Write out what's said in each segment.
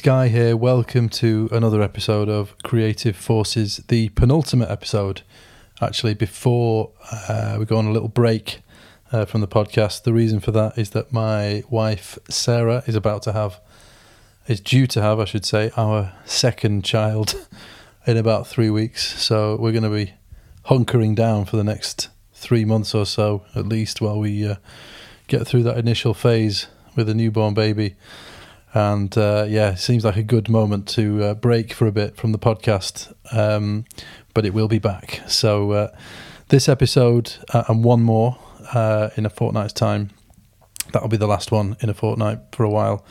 This guy here. Welcome to another episode of Creative Forces, the penultimate episode. Actually, before uh, we go on a little break uh, from the podcast, the reason for that is that my wife Sarah is about to have, is due to have, I should say, our second child in about three weeks. So we're going to be hunkering down for the next three months or so, at least, while we uh, get through that initial phase with a newborn baby. And uh, yeah, it seems like a good moment to uh, break for a bit from the podcast, um, but it will be back. So uh, this episode uh, and one more uh, in a fortnight's time. That'll be the last one in a fortnight for a while.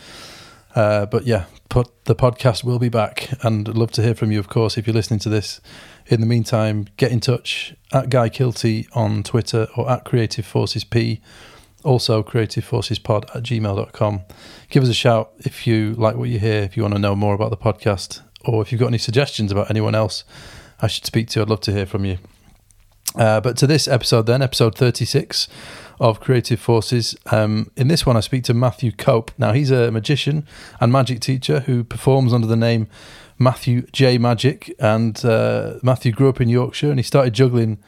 Uh, but yeah, put, the podcast will be back, and I'd love to hear from you, of course, if you're listening to this. In the meantime, get in touch at Guy Kilty on Twitter or at Creative Forces P also creativeforcespod at gmail.com. Give us a shout if you like what you hear, if you want to know more about the podcast, or if you've got any suggestions about anyone else I should speak to. I'd love to hear from you. Uh, but to this episode, then, episode 36 of Creative Forces. Um, in this one, I speak to Matthew Cope. Now, he's a magician and magic teacher who performs under the name Matthew J Magic. And uh, Matthew grew up in Yorkshire and he started juggling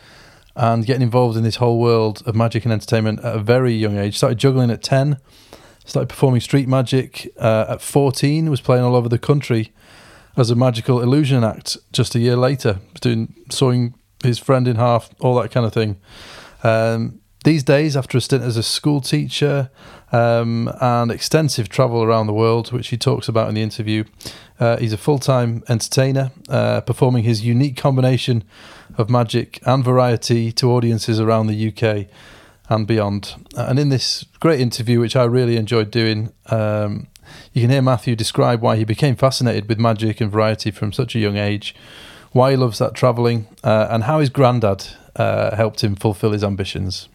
and getting involved in this whole world of magic and entertainment at a very young age. Started juggling at 10, started performing street magic uh, at 14, was playing all over the country as a magical illusion act just a year later, doing sawing his friend in half, all that kind of thing. Um, these days, after a stint as a school teacher um, and extensive travel around the world, which he talks about in the interview, uh, he's a full time entertainer, uh, performing his unique combination of magic and variety to audiences around the UK and beyond. And in this great interview, which I really enjoyed doing, um, you can hear Matthew describe why he became fascinated with magic and variety from such a young age, why he loves that travelling, uh, and how his granddad uh, helped him fulfill his ambitions.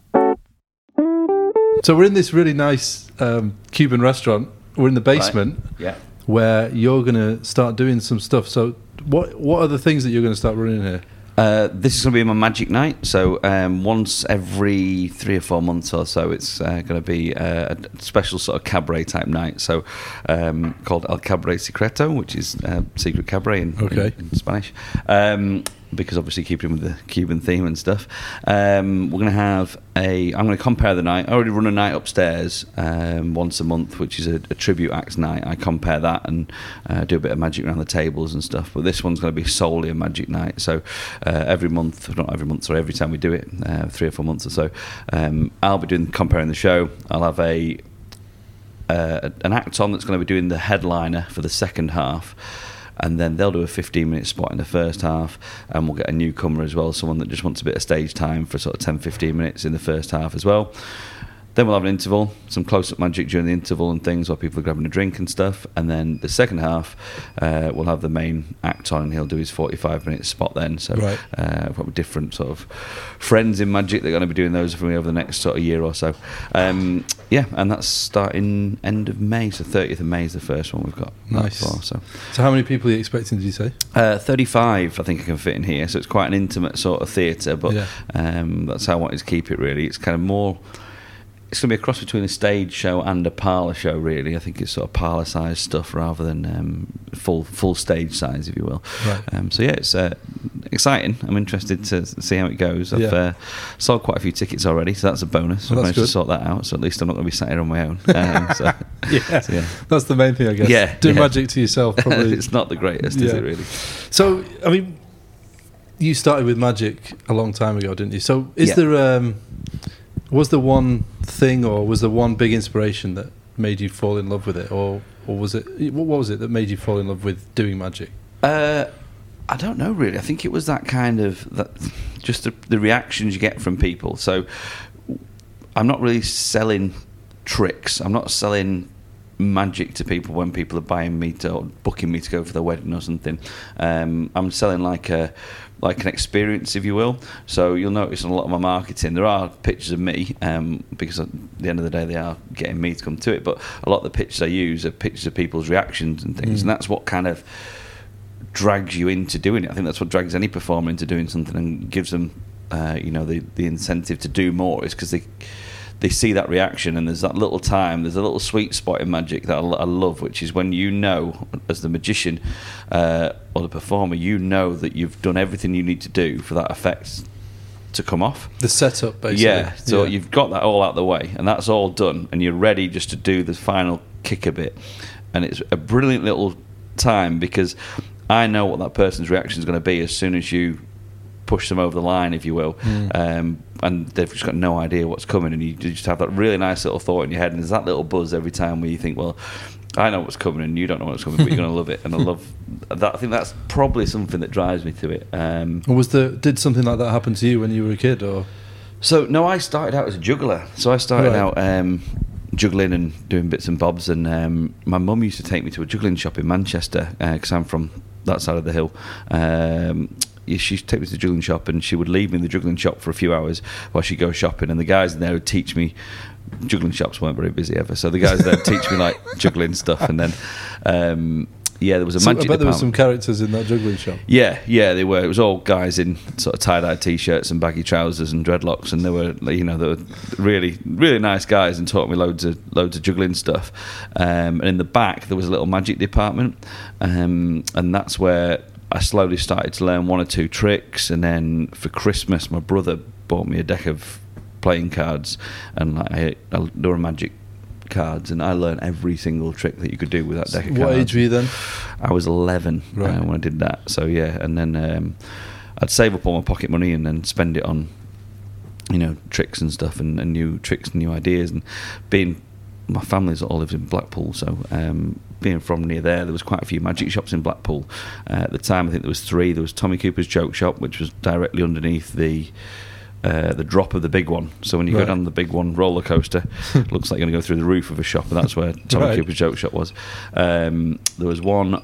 So we're in this really nice um, Cuban restaurant. We're in the basement. Right. Yeah. Where you're going to start doing some stuff. So, what what are the things that you're going to start running here? Uh, this is going to be my magic night. So um, once every three or four months or so, it's uh, going to be uh, a special sort of cabaret type night. So um, called El Cabaret Secreto, which is uh, secret cabaret in, okay. in, in Spanish. Um, because obviously keeping with the Cuban theme and stuff. Um, we're going to have a. I'm going to compare the night. I already run a night upstairs um, once a month, which is a, a, tribute acts night. I compare that and uh, do a bit of magic around the tables and stuff. But this one's going to be solely a magic night. So uh, every month, not every month, sorry, every time we do it, uh, three or four months or so, um, I'll be doing comparing the show. I'll have a uh, an act on that's going to be doing the headliner for the second half and then they'll do a 15 minute spot in the first half and we'll get a newcomer as well someone that just wants a bit of stage time for sort of 10 15 minutes in the first half as well then we'll have an interval, some close-up magic during the interval and things while people are grabbing a drink and stuff. And then the second half, uh, we'll have the main act on, and he'll do his 45-minute spot then. So right. uh, we've got different sort of friends in magic. They're going to be doing those for me over the next sort of year or so. Um, yeah, and that's starting end of May. So 30th of May is the first one we've got. Nice. For, so. so how many people are you expecting? Did you say? Uh, 35, I think I can fit in here. So it's quite an intimate sort of theatre, but Yeah. um, that's how I wanted to keep it. Really, it's kind of more it's going to be a cross between a stage show and a parlour show. Really, I think it's sort of parlour size stuff rather than um, full full stage size, if you will. Right. Um, so yeah, it's uh, exciting. I'm interested to see how it goes. I've Yeah. uh, sold quite a few tickets already, so that's a bonus. Well, I've that's managed to sort that out. So at least I'm not going to be sat here on my own. Um, so, Yeah. so, yeah. That's the main thing, I guess. Yeah, Doing yeah. magic to yourself probably. it's not the greatest, is it? Really? so, I mean, you started with magic a long time ago, didn't you? So, is there um, was there one thing, or was there one big inspiration that made you fall in love with it, or or was it what what was it that made you fall in love with doing magic? Uh, I don't know really. I think it was that kind of that, just the, the reactions you get from people. So I'm not really selling tricks. I'm not selling magic to people when people are buying me to or booking me to go for their wedding or something. Um, I'm selling like a like an experience, if you will. So you'll notice in a lot of my marketing there are pictures of me um, because at the end of the day they are getting me to come to it. But a lot of the pictures I use are pictures of people's reactions and things, Mm. and that's what kind of drags you into doing it. I think that's what drags any performer into doing something and gives them, uh, you know, the the incentive to do more is because they they see that reaction, and there's that little time, there's a little sweet spot in magic that I, I love, which is when you know, as the magician uh, or the performer, you know that you've done everything you need to do for that effect to come off. The setup, basically. Yeah, so you've got that all out of the way, and that's all done, and you're ready just to do the final kick a bit. And it's a brilliant little time because I know what that person's reaction is going to be as soon as you push them over the line, if you will. Mm. Um, and they've just got no idea what's coming, and you just have that really nice little thought in your head, and there's that little buzz every time where you think, well. I know what's coming, and you don't know what's coming, but you're going to love it, and I love that. I think that's probably something that drives me to it. Um, was the did something like that happen to you when you were a kid, or So no, I started out as a juggler. So I started Right. out um, juggling and doing bits and bobs. And um, my mum used to take me to a juggling shop in Manchester because I'm from that side of the hill. Um, she used to take me to the juggling shop, and she would leave me in the juggling shop for a few hours while she'd go shopping. And the guys in there would teach me. Juggling shops weren't very busy ever, so the guys there would teach me like juggling stuff. And then, um, yeah, there was a So I magic bet there were some characters in that juggling shop. Yeah, yeah, they were. It was all guys in sort of tie-dye t-shirts and baggy trousers and dreadlocks, and they were, you know, they were really, really nice guys and taught me loads of loads of juggling stuff. Um, and in the back there was a little magic department, um, and that's where I slowly started to learn one or two tricks. And then for Christmas, my brother bought me a deck of playing cards, and like, I, I, there were magic cards, and I learned every single trick that you could do with that deck of What cards. age were you then? I was 11 Right. uh, when I did that. So yeah, and then um, I'd save up all my pocket money and then spend it on, you know, tricks and stuff and, and new tricks and new ideas. And being my family's all lives in Blackpool, so um, being from near there, there was quite a few magic shops in Blackpool. Uh, at the time, I think there was three. There was Tommy Cooper's Joke Shop, which was directly underneath the. Uh, the drop of the big one. So when you Right. go down the big one roller coaster, it looks like you're going to go through the roof of a shop, and that's where Tommy Right. Cooper's Joke Shop was. Um, there was one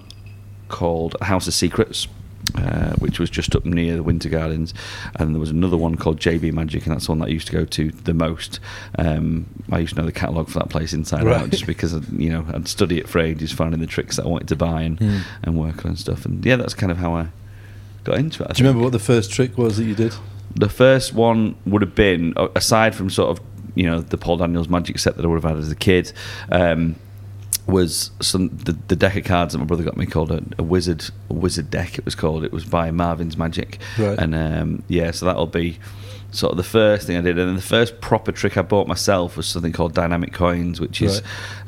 called House of Secrets, uh, which was just up near the Winter Gardens, and there was another one called JB Magic, and that's the one that I used to go to the most. Um, I used to know the catalogue for that place inside Right. out, just because you know I'd study it for ages, finding the tricks that I wanted to buy and Hmm. and work on and stuff. And yeah, that's kind of how I got into it. I Do you remember what the first trick was that you did? The first one would have been, aside from sort of, you know, the Paul Daniels magic set that I would have had as a kid, um, was some the, the deck of cards that my brother got me called a, a wizard a wizard deck. It was called. It was by Marvin's Magic, Right. and um, yeah, so that'll be sort of the first thing I did. And then the first proper trick I bought myself was something called dynamic coins, which is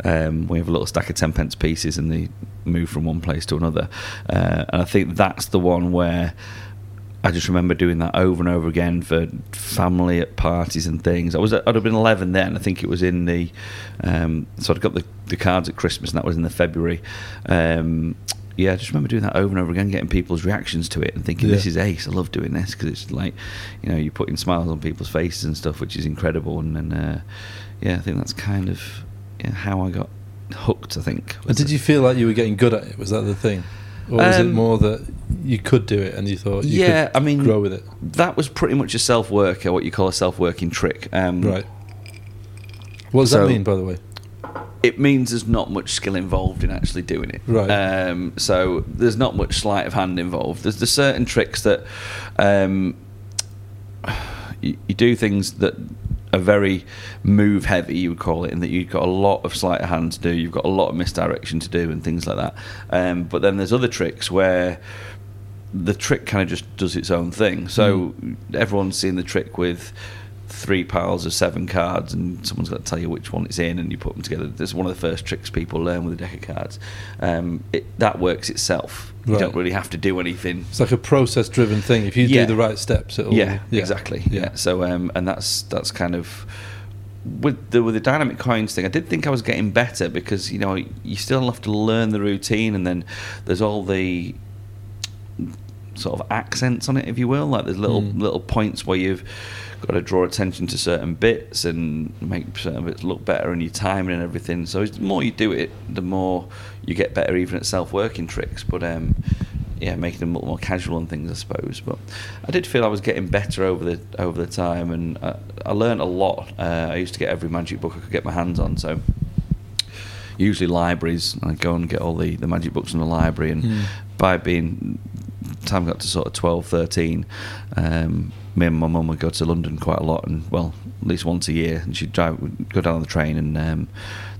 um, we have a little stack of ten pence pieces and they move from one place to another. Uh, and I think that's the one where. I just remember doing that over and over again for family at parties and things. I was I'd have been 11 then. I think it was in the um, so I'd got the, the cards at Christmas and that was in the February. Um, yeah, I just remember doing that over and over again, getting people's reactions to it and thinking this is ace. I love doing this because it's like you know you're putting smiles on people's faces and stuff, which is incredible. And then uh, yeah, I think that's kind of yeah, how I got hooked. I think. And did you feel like you were getting good at it? Was that the thing? Or was it Um, more that you could do it and you thought you Yeah, could I mean, grow with it? That was pretty much a self worker, what you call a self working trick. Um, Right. What does so- that mean, by the way? it means there's not much skill involved in actually doing it. Right. Um, so there's not much sleight of hand involved. There's, there's certain tricks that um, you, you do things that are very move heavy, you would call it, in that you've got a lot of sleight of hand to do, you've got a lot of misdirection to do, and things like that. Um, but then there's other tricks where the trick kind of just does its own thing. So everyone's seen the trick with three piles of seven cards, and someone's got to tell you which one it's in, and you put them together. That's one of the first tricks people learn with a deck of cards. Um, it, that works itself. You Right. don't really have to do anything. It's like a process driven thing. If you Yeah. do the right steps, it'll. Yeah, exactly. Yeah. So um, and that's that's kind of with the with the dynamic coins thing. I did think I was getting better because you know you still have to learn the routine, and then there's all the sort of accents on it, if you will. Like there's little Mm. little points where you've got to draw attention to certain bits and make certain bits look better, and your timing and everything. So the more you do it, the more you get better, even at self-working tricks. But um, yeah, making them look more casual and things, I suppose. But I did feel I was getting better over the over the time, and I, I learned a lot. Uh, I used to get every magic book I could get my hands on, so usually libraries. I go and get all the, the magic books in the library, and Mm. by being time I got to sort of 12, 13, um, me and my mum would go to London quite a lot, and well, at least once a year. And she'd drive, go down on the train, and um,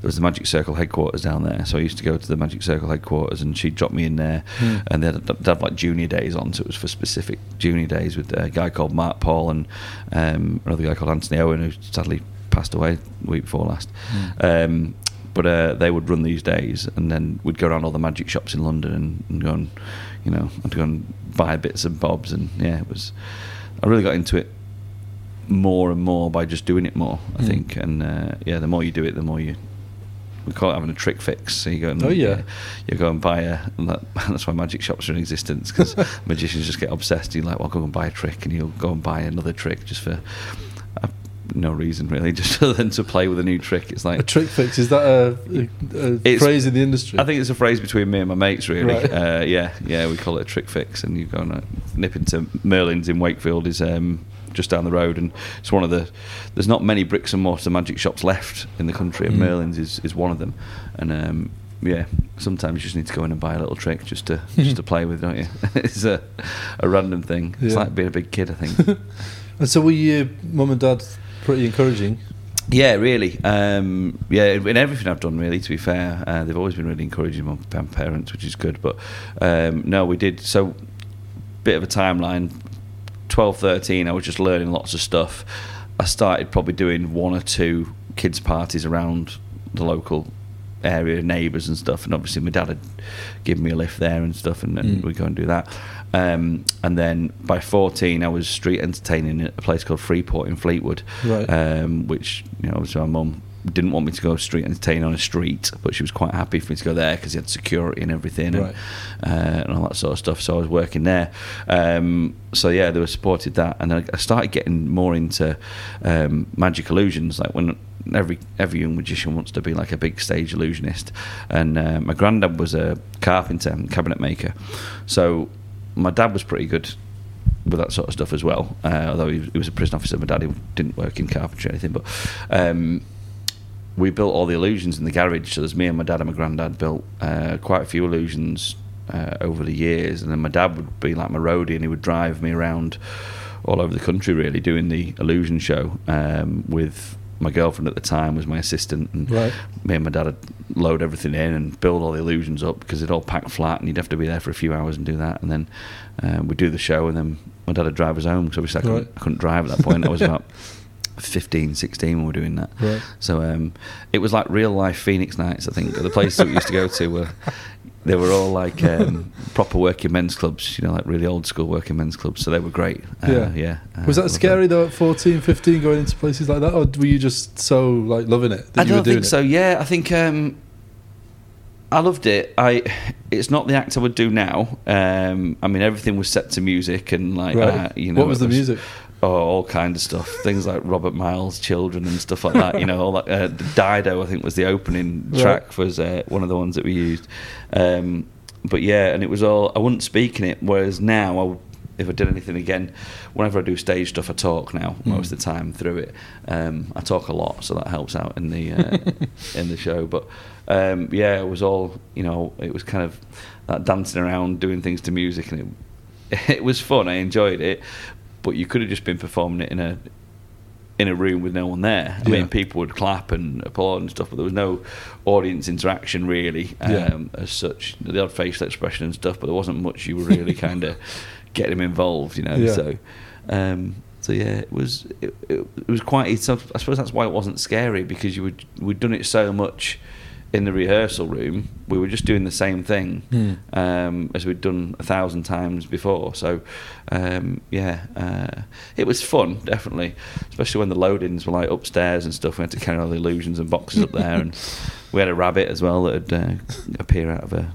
there was the Magic Circle headquarters down there. So I used to go to the Magic Circle headquarters, and she'd drop me in there, Hmm. and they'd, they'd have like junior days on, so it was for specific junior days with a guy called Mark Paul and um, another guy called Anthony Owen, who sadly passed away the week before last. Hmm. Um, but uh, they would run these days, and then we'd go around all the magic shops in London and, and go and, you know, I'd go and buy bits and bobs, and yeah, it was. I really got into it more and more by just doing it more. I Mm. think, and uh, yeah, the more you do it, the more you. We call it having a trick fix. So you go and Oh, yeah. you go and buy a. And that, that's why magic shops are in existence because magicians just get obsessed. You're like, well, go and buy a trick, and you'll go and buy another trick just for. No reason really, just other than to play with a new trick. It's like A trick fix is that a, a, a phrase in the industry? I think it's a phrase between me and my mates, really. Right. Uh, yeah, yeah, we call it a trick fix, and you go and uh, nip into Merlin's in Wakefield is um, just down the road, and it's one of the. There's not many bricks and mortar magic shops left in the country, and Mm. Merlin's is, is one of them, and. Um, yeah, sometimes you just need to go in and buy a little trick just to just to play with, don't you? it's a a random thing. It's like being a big kid, I think. And so were your mum and dad pretty encouraging? Yeah, really. Um, yeah, in everything I've done, really. To be fair, uh, they've always been really encouraging my pa- parents, which is good. But um, no, we did. So, bit of a timeline. 12, 13, I was just learning lots of stuff. I started probably doing one or two kids' parties around the local area, neighbours and stuff. And obviously, my dad had given me a lift there and stuff, and, and Mm. we'd go and do that. Um, and then by 14, I was street entertaining at a place called Freeport in Fleetwood Right. um, which you know obviously my mum didn't want me to go street entertaining on a street, but she was quite happy for me to go there because he had security and everything and, uh, and all that sort of stuff. So I was working there. Um, so yeah, they were supported that, and I, I started getting more into um, magic illusions. Like when every every young magician wants to be like a big stage illusionist, and uh, my granddad was a carpenter and cabinet maker, so my dad was pretty good with that sort of stuff as well. Uh, although he, he was a prison officer, my daddy didn't work in carpentry or anything. But um, we built all the illusions in the garage. So there's me and my dad and my granddad built uh, quite a few illusions uh, over the years. And then my dad would be like my roadie, and he would drive me around all over the country, really doing the illusion show um, with. My girlfriend at the time was my assistant, and Right. me and my dad would load everything in and build all the illusions up because it all packed flat and you'd have to be there for a few hours and do that. And then uh, we'd do the show and then my dad would drive us home because obviously I couldn't, Right. I couldn't drive at that point. I was about 15, 16 when we were doing that. Right. So um, it was like real life Phoenix nights, I think. The places that we used to go to were. They were all like um, proper working men's clubs, you know, like really old school working men's clubs. So they were great. Uh, Yeah. yeah. uh, Was that scary though at 14, 15 going into places like that? Or were you just so like loving it that I you don't were doing think so. Yeah, I think um, I loved it. I it's not the act I would do now. Um, I mean, everything was set to music and like Right. uh, you know. what was it the music? Oh, all kind of stuff. Things like Robert Miles' Children and stuff like that. You know, all that. Uh, Dido, I think, was the opening Right. track. Was uh, one of the ones that we used. Um, but yeah, and it was all. I wouldn't speak in it. Whereas now, I, if I did anything again, whenever I do stage stuff, I talk now Mm. most of the time through it. Um, I talk a lot, so that helps out in the uh, in the show. But um, yeah, it was all. You know, it was kind of that dancing around, doing things to music, and it it was fun. I enjoyed it, but you could have just been performing it in a in a room with no one there. I Yeah. mean, people would clap and applaud and stuff, but there was no audience interaction really um, Yeah. as such. The odd facial expression and stuff, but there wasn't much you were really kind of getting them involved, you know. Yeah. So, um, so yeah, it was it, it, was quite. I suppose that's why it wasn't scary because you would we'd done it so much in the rehearsal room. We were just doing the same thing Hmm. um, as we'd done a thousand times before. So, um, yeah, uh, it was fun, definitely, especially when the loadings were like upstairs and stuff. We had to carry all the illusions and boxes up there, and we had a rabbit as well that would uh, appear out of a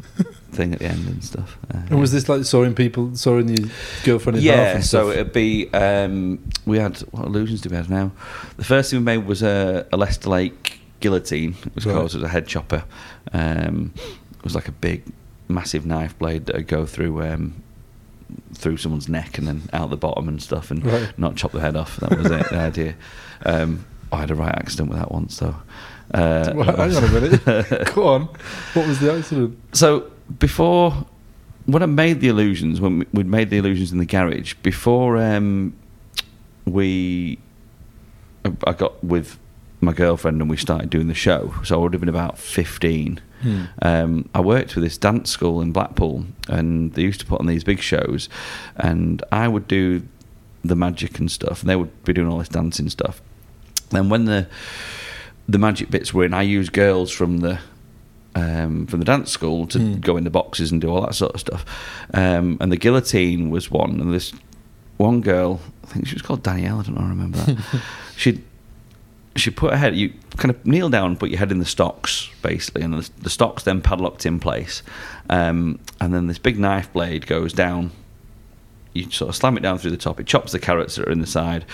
thing at the end and stuff. Uh, And was this like sawing people, sawing your girlfriend in half yeah, so it'd be. Um, we had what illusions do we have now? The first thing we made was a, a Lester Lake guillotine. It was Right. called. It was a head chopper. Um, it was like a big, massive knife blade that would go through um, through someone's neck and then out the bottom and stuff, and Right. not chop the head off. That was it, the idea. Um, I had a right accident with that once, though. Uh, Well, hang on a minute. Go on. What was the accident? so before when I made the illusions, when we- we'd made the illusions in the garage before um, we, I got with my girlfriend and we started doing the show. So I would have been about fifteen. Hmm. Um, I worked with this dance school in Blackpool, and they used to put on these big shows, and I would do the magic and stuff, and they would be doing all this dancing stuff. Then when the the magic bits were in, I used girls from the um, from the dance school to Hmm. go in the boxes and do all that sort of stuff. Um, and the guillotine was one, and this one girl, I think she was called Danielle. I don't know, I remember that. she she put her head. You kind of kneel down, and put your head in the stocks, basically, and the, the stocks then padlocked in place. Um, and then this big knife blade goes down. You sort of slam it down through the top. It chops the carrots that are in the side,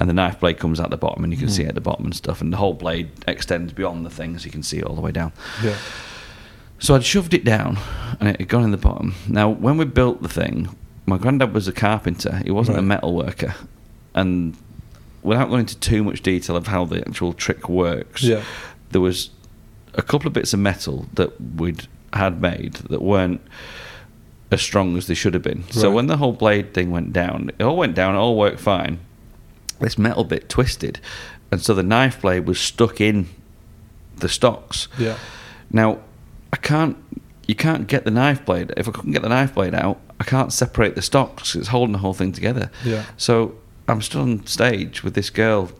and the knife blade comes out the bottom, and you can see it at the bottom and stuff. And the whole blade extends beyond the thing, so you can see it all the way down. Yeah. So I'd shoved it down and it had gone in the bottom. Now, when we built the thing, my granddad was a carpenter. He wasn't a metal worker. And without going into too much detail of how the actual trick works, Yeah. there was a couple of bits of metal that we'd had made that weren't as strong as they should have been. So when the whole blade thing went down, it all went down, it all worked fine. This metal bit twisted, and so the knife blade was stuck in the stocks. Yeah. Now, I can't. You can't get the knife blade. If I couldn't get the knife blade out, I can't separate the stocks. It's holding the whole thing together. Yeah. So I'm stood on stage with this girl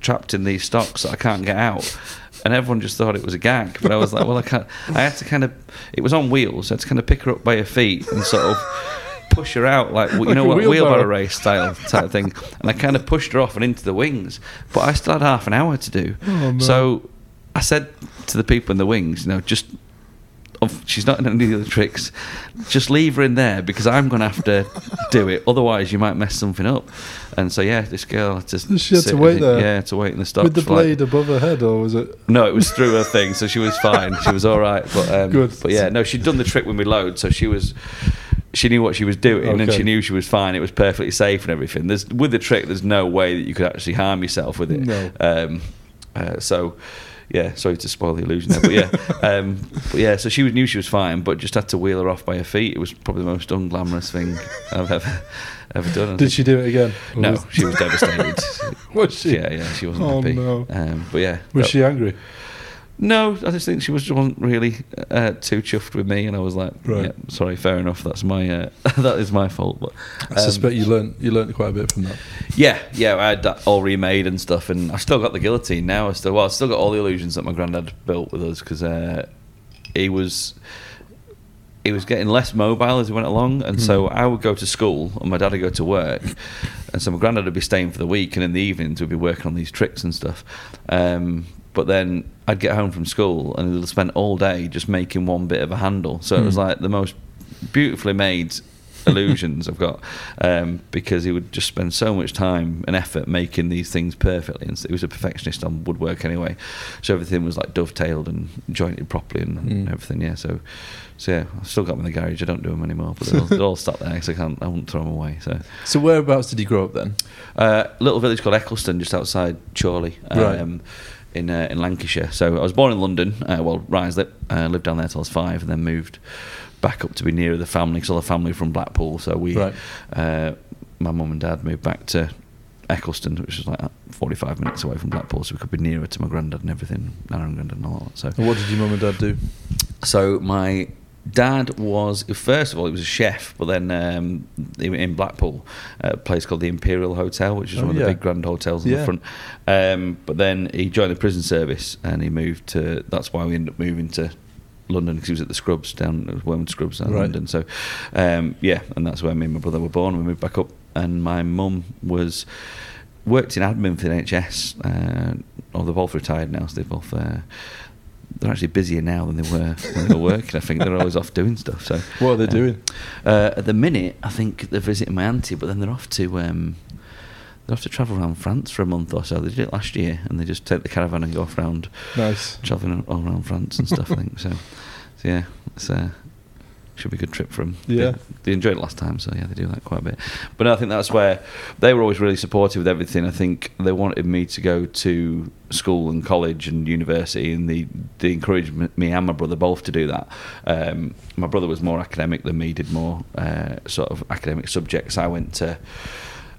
trapped in these stocks that I can't get out, and everyone just thought it was a gag. But I was like, well, I can't. I had to kind of. It was on wheels. I had to kind of pick her up by her feet and sort of push her out, like you Like know a what, wheelbarrow. wheelbarrow. race style type thing. And I kind of pushed her off and into the wings. But I still had half an hour to do. Oh. So I said to the people in the wings, you know, just. Of, she's not in any of the tricks. Just leave her in there because I'm going to have to do it. Otherwise, you might mess something up. And so, yeah, this girl to. She had to wait in- there? Yeah, to wait in the stocks. With the for like- blade above her head, or was it? no, it was through her thing, so she was fine. She was all right. But um, Good. But yeah, no, she'd done the trick when we load, so she was. She knew what she was doing, and she knew she was fine. It was perfectly safe and everything. There's with the trick, there's no way that you could actually harm yourself with it. No. Um, uh, so. Yeah, sorry to spoil the illusion there, but yeah, um, but yeah. So she was, knew she was fine, but just had to wheel her off by her feet. It was probably the most unglamorous thing I've ever ever done. I Did think. she do it again? Or No, was- she was devastated. Was she? Yeah, yeah, she wasn't Oh, happy. no. Um, but yeah, Was that- she angry? No, I just think she was wasn't really uh, too chuffed with me, and I was like, Right. yeah, sorry, fair enough. That's my uh, that is my fault. But I um, suspect you learned you learnt quite a bit from that. yeah, yeah, I had that all remade and stuff, and I still got the guillotine now. I still, well, I still got all the illusions that my granddad built with us because uh, he was he was getting less mobile as he went along, and so I would go to school and my dad would go to work, and so my granddad would be staying for the week, and in the evenings we'd be working on these tricks and stuff. Um, but then I'd get home from school and he'd spend all day just making one bit of a handle. So it was Hmm. like the most beautifully made illusions I've got um, because he would just spend so much time and effort making these things perfectly. And he was a perfectionist on woodwork anyway, so everything was like dovetailed and jointed properly and Mm. everything. Yeah, so so yeah, I've still got them in the garage. I don't do them anymore, but they're all, they're all stuck there because I can't. I won't throw them away. So. So whereabouts did you grow up then? Uh, little village called Eccleston, just outside Chorley, Right. In uh, in Lancashire. So I was born in London. Uh, well, Ruislip. Uh, lived down there till I was five, and then moved back up to be nearer the family because all the family from Blackpool. So we, Right. uh, my mum and dad moved back to Eccleston, which was like 45 minutes away from Blackpool, so we could be nearer to my granddad and everything, Nana and granddad and all that. So And what did your mum and dad do? so my dad was first of all he was a chef, but then um, in Blackpool, a place called the Imperial Hotel, which is Oh, one of yeah. the big grand hotels in Yeah. the front. Um, but then he joined the prison service and he moved to. That's why we ended up moving to. London because he was at the Scrubs down at Wormwood Scrubs down in Right. London. So, um, yeah, and that's where me and my brother were born. We moved back up, and my mum was worked in admin for the NHS. Uh, oh, they're both retired now, so they're both. Uh, they're actually busier now than they were when they were working. I think they're always off doing stuff. So, What are they uh, doing? Uh, at the minute, I think they're visiting my auntie, but then they're off to um, they have to travel around France for a month or so. They did it last year, and they just take the caravan and go off around Nice. traveling all around France and stuff. I think so. So yeah, it's uh, should be a good trip for them. Yeah. They, they enjoyed it last time, so yeah, they do that quite a bit. But no, I think that's where they were always really supportive with everything. I think they wanted me to go to school and college and university, and they they encouraged me and my brother both to do that. Um, my brother was more academic than me, did more uh, sort of academic subjects. I went to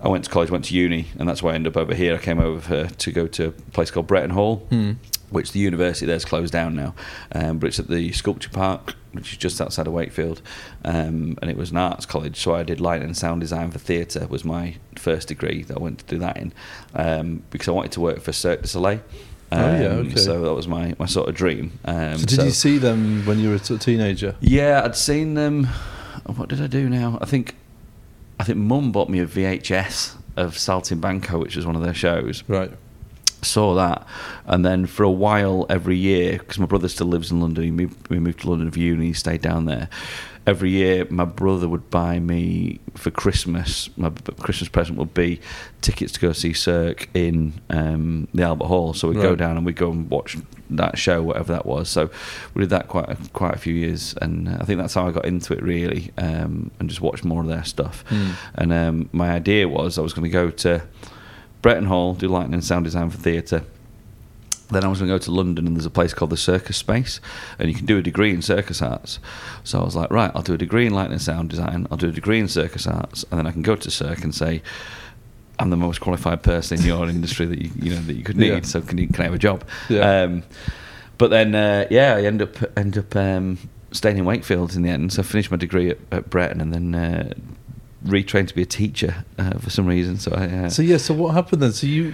I went to college, went to uni, and that's why I ended up over here. I came over to go to a place called Bretton Hall, Hmm. Which the university there's closed down now, um, but it's at the Sculpture Park, which is just outside of Wakefield, um, and it was an arts college. So I did light and sound design for theatre. Was my first degree that I went to do that in, um, because I wanted to work for Cirque du Soleil. Oh, yeah, Um, okay. So that was my, my sort of dream. Um, So did you see them when you were a teenager? yeah, I'd seen them. What did I do now? I think, I think Mum bought me a VHS of Saltimbanco, which was one of their shows. Right. Saw that, and then for a while, every year, because my brother still lives in London, he moved, we moved to London for uni, he stayed down there. Every year, my brother would buy me for Christmas. My Christmas present would be tickets to go see Cirque in um, the Albert Hall. So we'd go down and we'd go and watch that show, whatever that was. So we did that quite a, quite a few years, and uh, I think that's how I got into it really, um, and just watched more of their stuff. Hmm. And um, my idea was I was going to go to Bretton Hall, do lighting and sound design for theatre. Then I was going to go to London, and there's a place called the Circus Space, and you can do a degree in circus arts. So I was like, right, I'll do a degree in lighting and sound design. I'll do a degree in circus arts, and then I can go to Cirque and say, I'm the most qualified person in your industry that you you know that you could need. Yeah. So can you can I have a job? Yeah. Um, but then uh, yeah, I end up end up um, staying in Wakefield in the end. So I finished my degree at, at Bretton, and then. Uh, retrained to be a teacher uh, for some reason so I uh, So yeah. So what happened then? So you,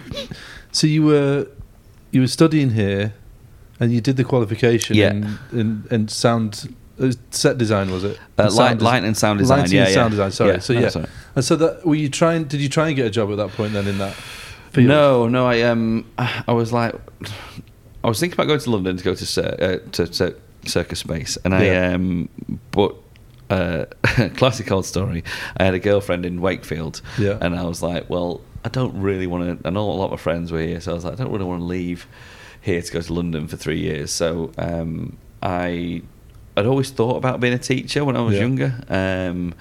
so you were, you were studying here, and you did the qualification Yeah. in, in, in sound uh, set design was it? Uh, And light, des- light and sound design. Lighting yeah, and yeah. sound design. Sorry. Yeah, so yeah. right. And so that were you trying? Did you try and get a job at that point then in that? Field? No, no. I um, I was like, I was thinking about going to London to go to uh, to, Cir- Circus Space, and I Yeah. um, but. Uh, classic old story. I had a girlfriend in Wakefield, Yeah. and I was like, "Well, I don't really want to." I know a lot of my friends were here, so I was like, "I don't really want to leave here to go to London for three years." So um, I, I'd always thought about being a teacher when I was Yeah. younger. Um,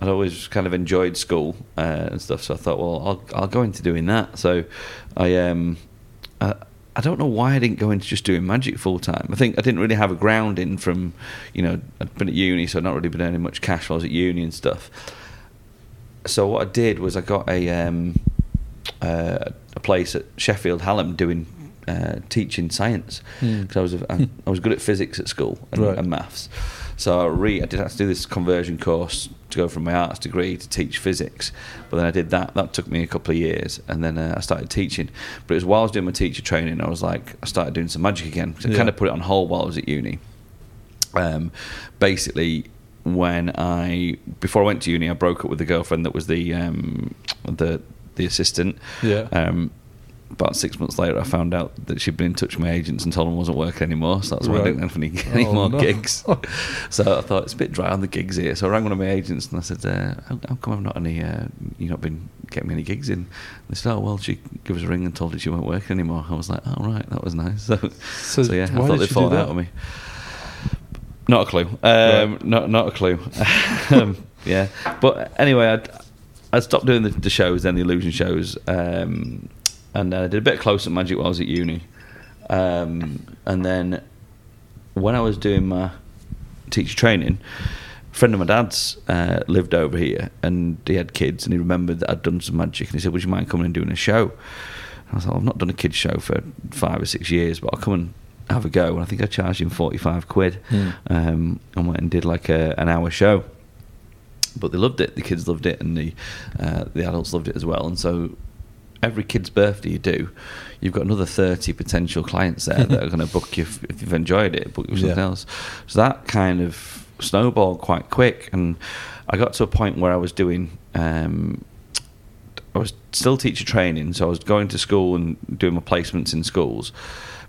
I'd always kind of enjoyed school uh, and stuff, so I thought, well, I'll I'll go into doing that. So I um I, I don't know why I didn't go into just doing magic full time. I think I didn't really have a grounding from, you know, I'd been at uni, so I'd not really been earning much cash while I was at uni and stuff. So what I did was I got a um, uh, a place at Sheffield Hallam doing uh, teaching science Hmm. because I was I, I was good at physics at school and, Right. and maths. So I, re, I did have to do this conversion course to go from my arts degree to teach physics. But then I did that. That took me a couple of years, and then uh, I started teaching. But it was while I was doing my teacher training, I was like, I started doing some magic again. So I kind of put it on hold while I was at uni. Um, basically, when I before I went to uni, I broke up with the girlfriend that was the um, the the assistant. Yeah. Um, about six months later, I found out that she'd been in touch with my agents and told them I wasn't working anymore. So that's why I didn't have any, any Oh, more no. gigs. so I thought it's a bit dry on the gigs here. So I rang one of my agents and I said, uh, how, "How come I've not any? Uh, you not been getting me any gigs in?" They said, "Oh well, she gave us a ring and told us she weren't working anymore." I was like, "Oh right, that was nice." So, So so, yeah, I thought they'd fallen out with me. Not a clue. Um, Right. Not not a clue. um, yeah, but anyway, I'd, I stopped doing the, the shows, then the illusion shows, um, and then I did a bit of close up magic while I was at uni, um, and then when I was doing my teacher training, a friend of my dad's uh, lived over here, and he had kids, and he remembered that I'd done some magic, and he said, "Would you mind coming and doing a show?" And I like, "I've not done a kids show for five or six years, but I'll come and." Have a go, and I think I charged him forty-five quid, Hmm. um, and went and did like a, an hour show but they loved it. The kids loved it, and the uh, the adults loved it as well. And so, every kid's birthday you do, you've got another thirty potential clients there that are going to book you if, if you've enjoyed it, book you something Yeah. else. So that kind of snowballed quite quick, and I got to a point where I was doing. Um, I was still teacher training, so I was going to school and doing my placements in schools.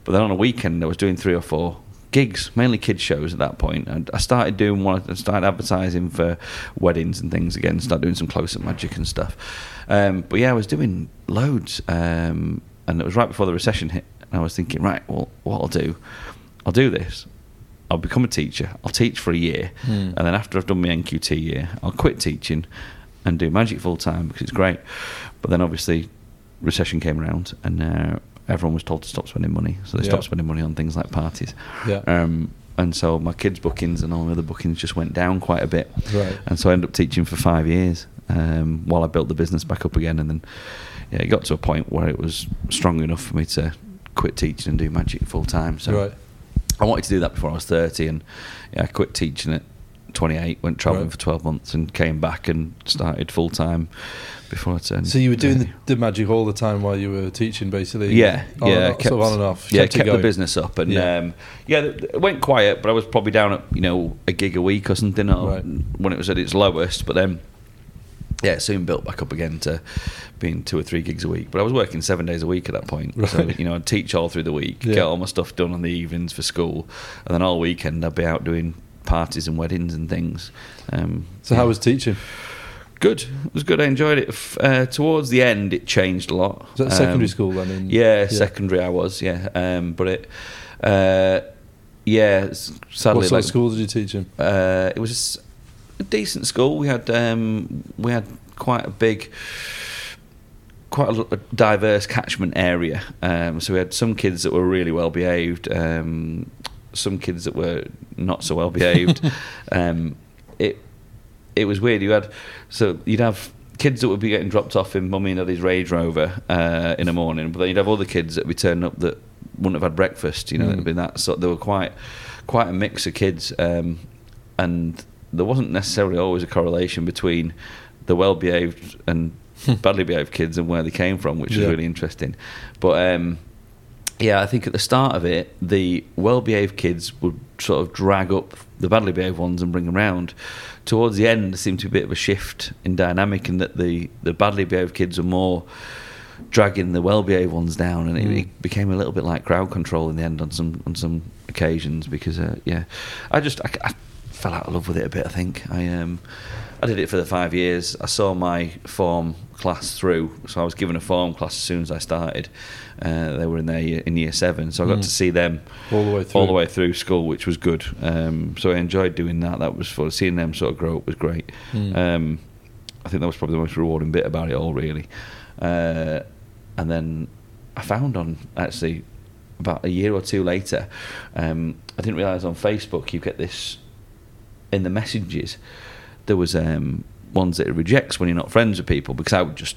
But then on a weekend, I was doing three or four gigs, mainly kids shows at that point. And I started doing one. I started advertising for weddings and things again. Started doing some close-up magic and stuff. Um, but yeah, I was doing loads, um, and it was right before the recession hit. And I was thinking, right, well, what I'll do, I'll do this. I'll become a teacher. I'll teach for a year, Hmm. and then after I've done my NQT year, I'll quit teaching and do magic full time because it's great. But then obviously, recession came around, and uh, everyone was told to stop spending money, so they Yeah. stopped spending money on things like parties. Yeah. Um, and so my kids' bookings and all my other bookings just went down quite a bit. Right. And so I ended up teaching for five years um, while I built the business back up again. And then yeah, it got to a point where it was strong enough for me to quit teaching and do magic full time. So right. I wanted to do that before I was 30. And yeah, I quit teaching at 28, went travelling Right. for 12 months and came back and started full time before I turned. So you were doing the, the magic all the time while you were teaching, basically. Yeah, On yeah, off- sort of on and off. Yeah, kept, kept the business up, and Yeah. yeah. Um, yeah, it went quiet, but I was probably down at you know a gig a week or something, or Right. when it was at its lowest. But then, yeah, it soon built back up again to being two or three gigs a week. But I was working seven days a week at that point, so Right. you know I'd teach all through the week, Yeah. get all my stuff done on the evenings for school, and then all weekend I'd be out doing parties and weddings and things. Um, So how was teaching? Good? It was good. I enjoyed it. Uh, towards the end, it changed a lot. Was that secondary Um, school then? In, yeah, secondary I was, yeah. Um, but it, uh, yeah, sadly, What sort like, of school did you teach in? uh, it was a decent school. We had um, we had quite a big, quite a, diverse catchment area. Um, so we had some kids that were really well behaved, um, some kids that were not so well behaved. um, it it was weird. You had so you'd have kids that would be getting dropped off in mummy and daddy's Range Rover uh, in the morning, but then you'd have other kids that would be turning up that wouldn't have had breakfast. You know, Mm. it'd been that sort. They were quite quite a mix of kids, um, and there wasn't necessarily always a correlation between the well behaved and badly behaved kids and where they came from, which Yeah. was really interesting. But um, yeah, I think at the start of it, the well-behaved kids would sort of drag up the badly behaved ones and bring them round. Towards the end, there seemed to be a bit of a shift in dynamic, in that the the badly behaved kids are more dragging the well-behaved ones down, and it, Mm. it became a little bit like crowd control in the end on some on some occasions. Because uh, yeah, I just I, I fell out of love with it a bit. I think I um I did it for the five years. I saw my form class through, so I was given a form class as soon as I started. Uh, they were in their year, in year seven, so I got Mm. to see them All the way through. all the way through school, which was good. Um, so I enjoyed doing that. That was fun. Seeing them sort of grow up was great. Mm. Um, I think that was probably the most rewarding bit about it all, really. Uh, and then I found on actually about a year or two later, um, I didn't realise on Facebook you get this in the messages. There was um, ones that it rejects when you're not friends with people because I would just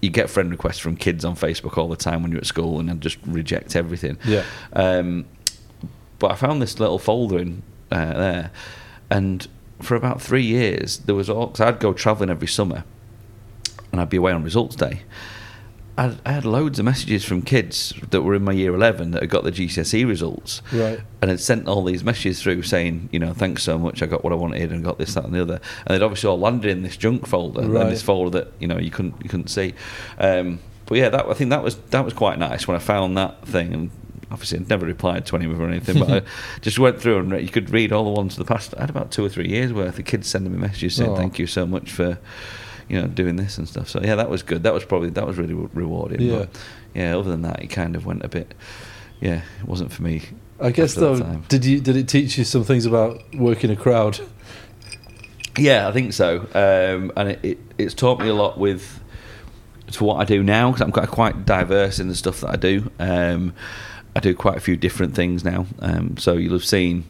you get friend requests from kids on Facebook all the time when you're at school and I'd just reject everything. Yeah. Um, but I found this little folder in uh, there, and for about three years there was all. I'd go travelling every summer, and I'd be away on results day. I, I had loads of messages from kids that were in my year 11 that had got the GCSE results Right. and had sent all these messages through saying, you know, thanks so much, I got what I wanted and got this, that, and the other. And they'd obviously all landed in this junk folder, Right. and this folder that you know you couldn't you couldn't see. Um, but yeah, that I think that was that was quite nice when I found that thing. And obviously, I'd never replied to any of them or anything, but I just went through and you could read all the ones of the past. I had about two or three years worth of kids sending me messages saying, Oh. "Thank you so much for." You know, doing this and stuff. So yeah, that was good. That was probably that was really re- rewarding. Yeah. But, yeah. Other than that, it kind of went a bit. Yeah, it wasn't for me. I guess though, did you did it teach you some things about working a crowd? Yeah, I think so. Um, and it, it, it's taught me a lot with to what I do now because I'm quite, quite diverse in the stuff that I do. Um, I do quite a few different things now. Um, so you'll have seen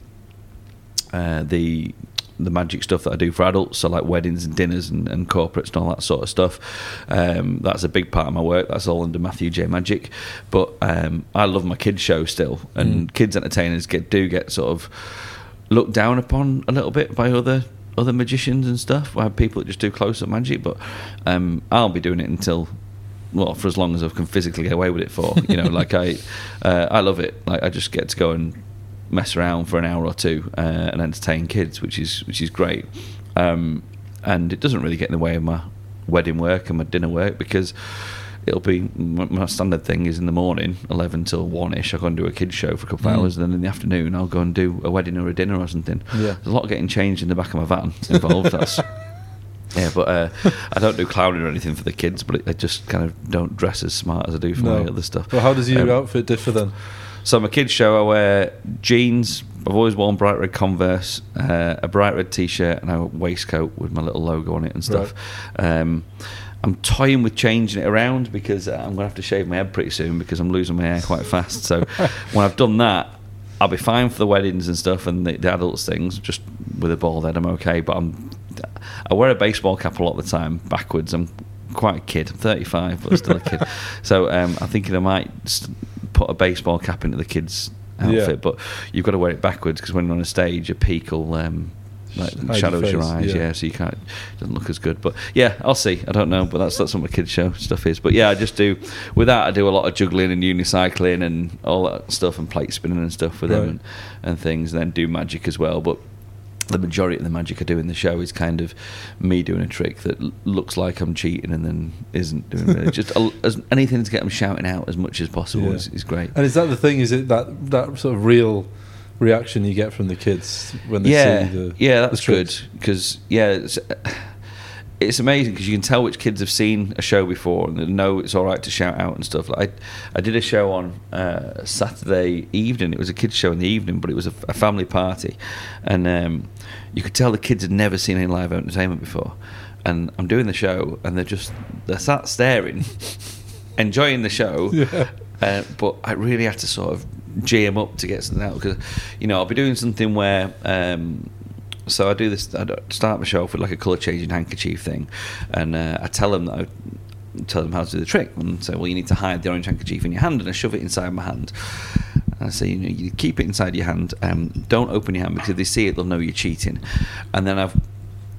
uh, the the magic stuff that I do for adults, so like weddings and dinners and, and corporates and all that sort of stuff. Um, that's a big part of my work. That's all under Matthew J Magic. But um, I love my kids show still, and Mm. kids entertainers get do get sort of looked down upon a little bit by other other magicians and stuff. I have people that just do close up magic, but um, I'll be doing it until well for as long as I can physically get away with it for. You know, like I uh, I love it. Like I just get to go and mess around for an hour or two uh, and entertain kids, which is which is great. Um, and it doesn't really get in the way of my wedding work and my dinner work because it'll be my standard thing is in the morning, eleven till one ish. I'll go and do a kids show for a couple of Mm. hours, and then in the afternoon I'll go and do a wedding or a dinner or something. Yeah. There's a lot of getting changed in the back of my van involved. That's yeah, but uh, I don't do clowning or anything for the kids, but I just kind of don't dress as smart as I do for No. my other stuff. Well, how does your Um, outfit differ then? So my kids show I wear jeans, I've always worn bright red Converse, uh, a bright red T-shirt, and a waistcoat with my little logo on it and stuff. Um, I'm toying with changing it around because uh, I'm gonna have to shave my head pretty soon because I'm losing my hair quite fast. So when I've done that, I'll be fine for the weddings and stuff and the, the adults things. Just with a bald head, I'm okay. But I'm I wear a baseball cap a lot of the time backwards. I'm quite a kid. I'm 35, but still a kid. So um, I'm thinking I might st- put a baseball cap into the kids' outfit, Yeah. but you've got to wear it backwards because when you're on a stage, a peak will um, like Hide your shadows your face, eyes. yeah. Yeah. so you can't. It doesn't look as good. But yeah, I'll see. I don't know, but that's that's what my kids' show stuff is. But yeah, I just do. With that, I do a lot of juggling and unicycling and all that stuff and plate spinning and stuff with Right. them and, and things. And then do magic as well, but. The majority of the magic I do in the show is kind of me doing a trick that l- looks like I'm cheating and then isn't doing really. Just a, as, anything to get them shouting out as much as possible Yeah. is, is great. And is that the thing? Is it that that sort of real reaction you get from the kids when they yeah, see the yeah, the that's good because yeah, uh, it's, amazing because you can tell which kids have seen a show before and they know it's all right to shout out and stuff. Like I, I did a show on uh, Saturday evening. It was a kids show in the evening, but it was a, a family party, and um, you could tell the kids had never seen any live entertainment before. And I'm doing the show, and they're just they're sat staring, enjoying the show. Yeah. Uh, but I really had to sort of G them up to get something out because, you know, I'll be doing something where. Um, so I do this. I start my show off with like a colour changing handkerchief thing, and uh, I tell them that I tell them how to do the trick, and say, well, you need to hide the orange handkerchief in your hand, and I shove it inside my hand. And I say, you know, you keep it inside your hand. Um, don't open your hand because if they see it, they'll know you're cheating. And then I've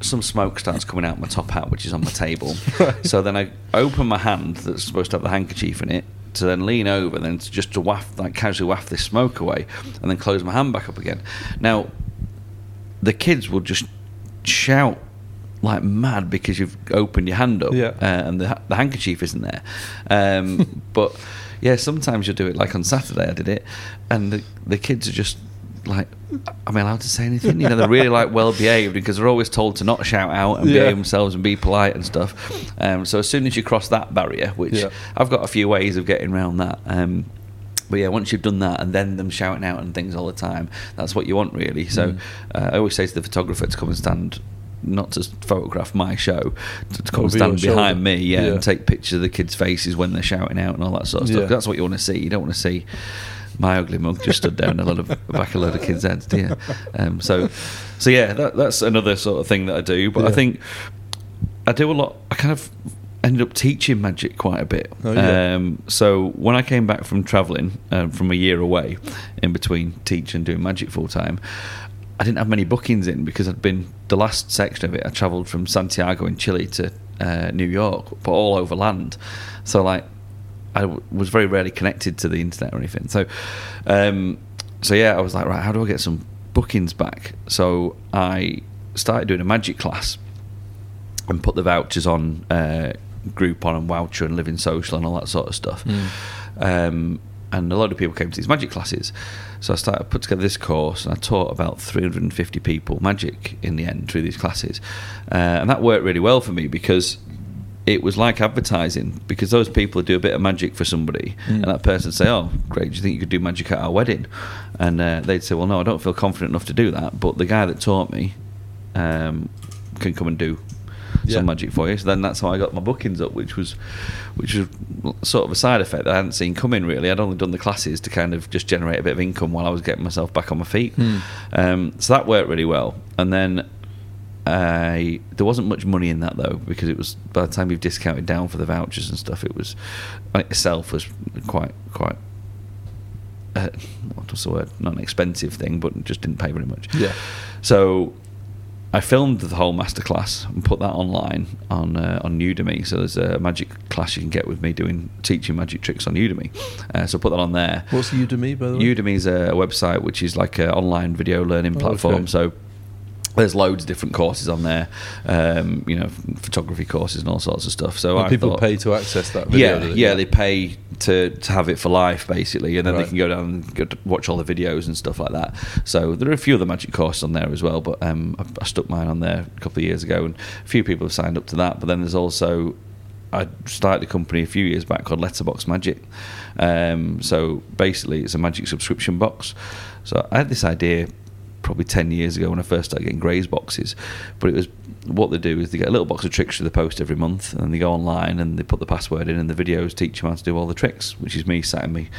some smoke starts coming out of my top hat, which is on my table. So then I open my hand that's supposed to have the handkerchief in it to then lean over, then to just to waft, like casually waft this smoke away, and then close my hand back up again. Now, the kids will just shout like mad because you've opened your hand up Yeah. uh, and the, the handkerchief isn't there. Um, but yeah, sometimes you'll do it. Like on Saturday, I did it, and the, the kids are just like, "Am I allowed to say anything?" You know, they're really like well behaved because they're always told to not shout out and Yeah. behave themselves and be polite and stuff. Um, so as soon as you cross that barrier, which Yeah. I've got a few ways of getting around that. Um, but yeah, once you've done that and then them shouting out and things all the time, that's what you want really. So Mm. uh, I always say to the photographer to come and stand, not to photograph my show, to, to come and be stand on shoulder. behind me, yeah, Yeah. and take pictures of the kids' faces when they're shouting out and all that sort of stuff. Yeah. That's what you want to see. You don't want to see my ugly mug just stood there and a lot of back a load of kids' heads, do you? Um, so, so yeah, that, that's another sort of thing that I do. But I think I do a lot. I kind of ended up teaching magic quite a bit. Oh, yeah. um, so when I came back from travelling um, from a year away, in between teaching and doing magic full time, I didn't have many bookings in because I'd been the last section of it. I travelled from Santiago in Chile to uh, New York, but all over land. So like, I w- was very rarely connected to the internet or anything. So, um, so yeah, I was like, right, how do I get some bookings back? So I started doing a magic class and put the vouchers on uh, Groupon and Wowcher and Living Social and all that sort of stuff. Mm. Um, and a lot of people came to these magic classes. So I started put together this course and I taught about 350 people magic in the end through these classes. Uh, and that worked really well for me because it was like advertising because those people do a bit of magic for somebody Mm. and that person say, oh, great, do you think you could do magic at our wedding? And uh, they'd say, well, no, I don't feel confident enough to do that. But the guy that taught me um, can come and do Yeah. some magic for you. So then that's how I got my bookings up, which was which was sort of a side effect that I hadn't seen coming really. I'd only done the classes to kind of just generate a bit of income while I was getting myself back on my feet. Hmm. Um, so that worked really well. And then I there wasn't much money in that though because it was by the time you've discounted down for the vouchers and stuff, it was itself was quite quite. Uh, what's the word? Not an expensive thing, but just didn't pay very much. Yeah. So I filmed the whole masterclass and put that online on uh, on Udemy. So there's a magic class you can get with me doing teaching magic tricks on Udemy. Uh, so put that on there. What's Udemy, by the way? Udemy is a website which is like an online video learning Oh, platform. okay. So there's loads of different courses on there, um, you know, photography courses and all sorts of stuff. So people thought, pay to access that video. yeah, do yeah, they pay to, to have it for life basically, and then Right. they can go down and go watch all the videos and stuff like that. So there are a few other magic courses on there as well, but um, I, I stuck mine on there a couple of years ago, and a few people have signed up to that. But then there's also I started a company a few years back called Letterbox Magic. Um, so basically, it's a magic subscription box. So I had this idea probably 10 years ago when I first started getting Graze boxes. But it was what they do is they get a little box of tricks through the post every month and they go online and they put the password in and the videos teach them how to do all the tricks, which is me sat in my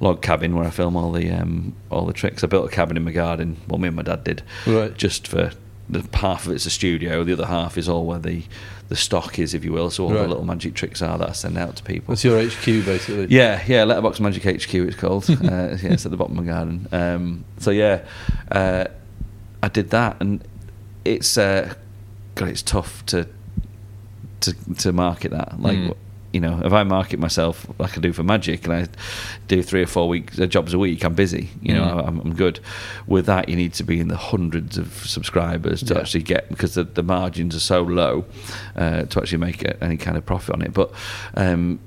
log cabin where I film all the um, all the tricks. I built a cabin in my garden, well, me and my dad did, Right. just for the half of it's a studio, the other half is all where the, the stock is, if you will. So all Right. the little magic tricks are that I send out to people. That's your HQ, basically. Yeah, yeah, Letterbox Magic HQ it's called. uh, yeah, it's at the bottom of my garden. Um, so yeah, uh, I did that, and it's uh, God, it's tough to to to market that. Like, Mm. you know, if I market myself like I do for Magic, and I do three or four weeks uh, jobs a week, I'm busy. You know, Mm. I'm, I'm good. With that, you need to be in the hundreds of subscribers to Yeah. actually get because the, the margins are so low uh, to actually make any kind of profit on it. But um,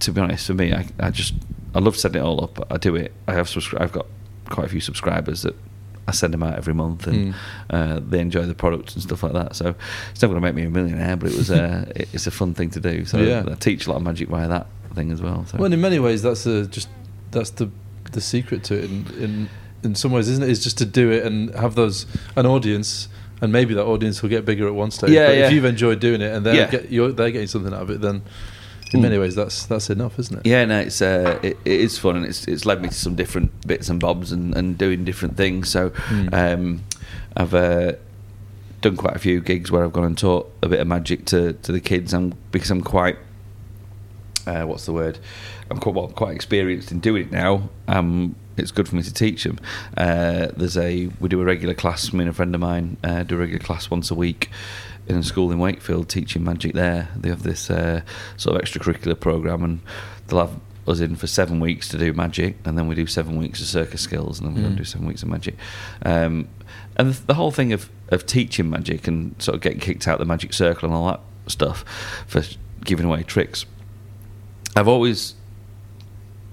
to be honest, for me, I, I just I love setting it all up. I do it. I have subscri- I've got quite a few subscribers that I send them out every month, and Mm. uh, they enjoy the product and stuff like that. So it's not going to make me a millionaire, but it was uh, it- it's a fun thing to do. So Yeah. I teach a lot of magic via that thing as well. So. Well, in many ways, that's a, just that's the the secret to it. In, in in some ways, isn't it? Is just to do it and have those an audience, and maybe that audience will get bigger at one stage. Yeah, but yeah. if you've enjoyed doing it and they're Yeah. get, they're getting something out of it, then in Mm. many ways, that's that's enough, isn't it? Yeah, no, it's uh, it, it is fun, and it's it's led me to some different bits and bobs and, and doing different things. So, Mm. um, I've uh, done quite a few gigs where I've gone and taught a bit of magic to, to the kids, and because I'm quite uh, what's the word? I'm quite well, quite experienced in doing it now. Um, it's good for me to teach them. Uh, there's a we do a regular class. Me and a friend of mine uh, do a regular class once a week in a school in Wakefield teaching magic there. They have this uh, sort of extracurricular program, and they'll have us in for seven weeks to do magic, and then we do seven weeks of circus skills, and then we go Mm. and do seven weeks of magic. Um, and the, the whole thing of, of teaching magic and sort of getting kicked out the magic circle and all that stuff for giving away tricks. I've always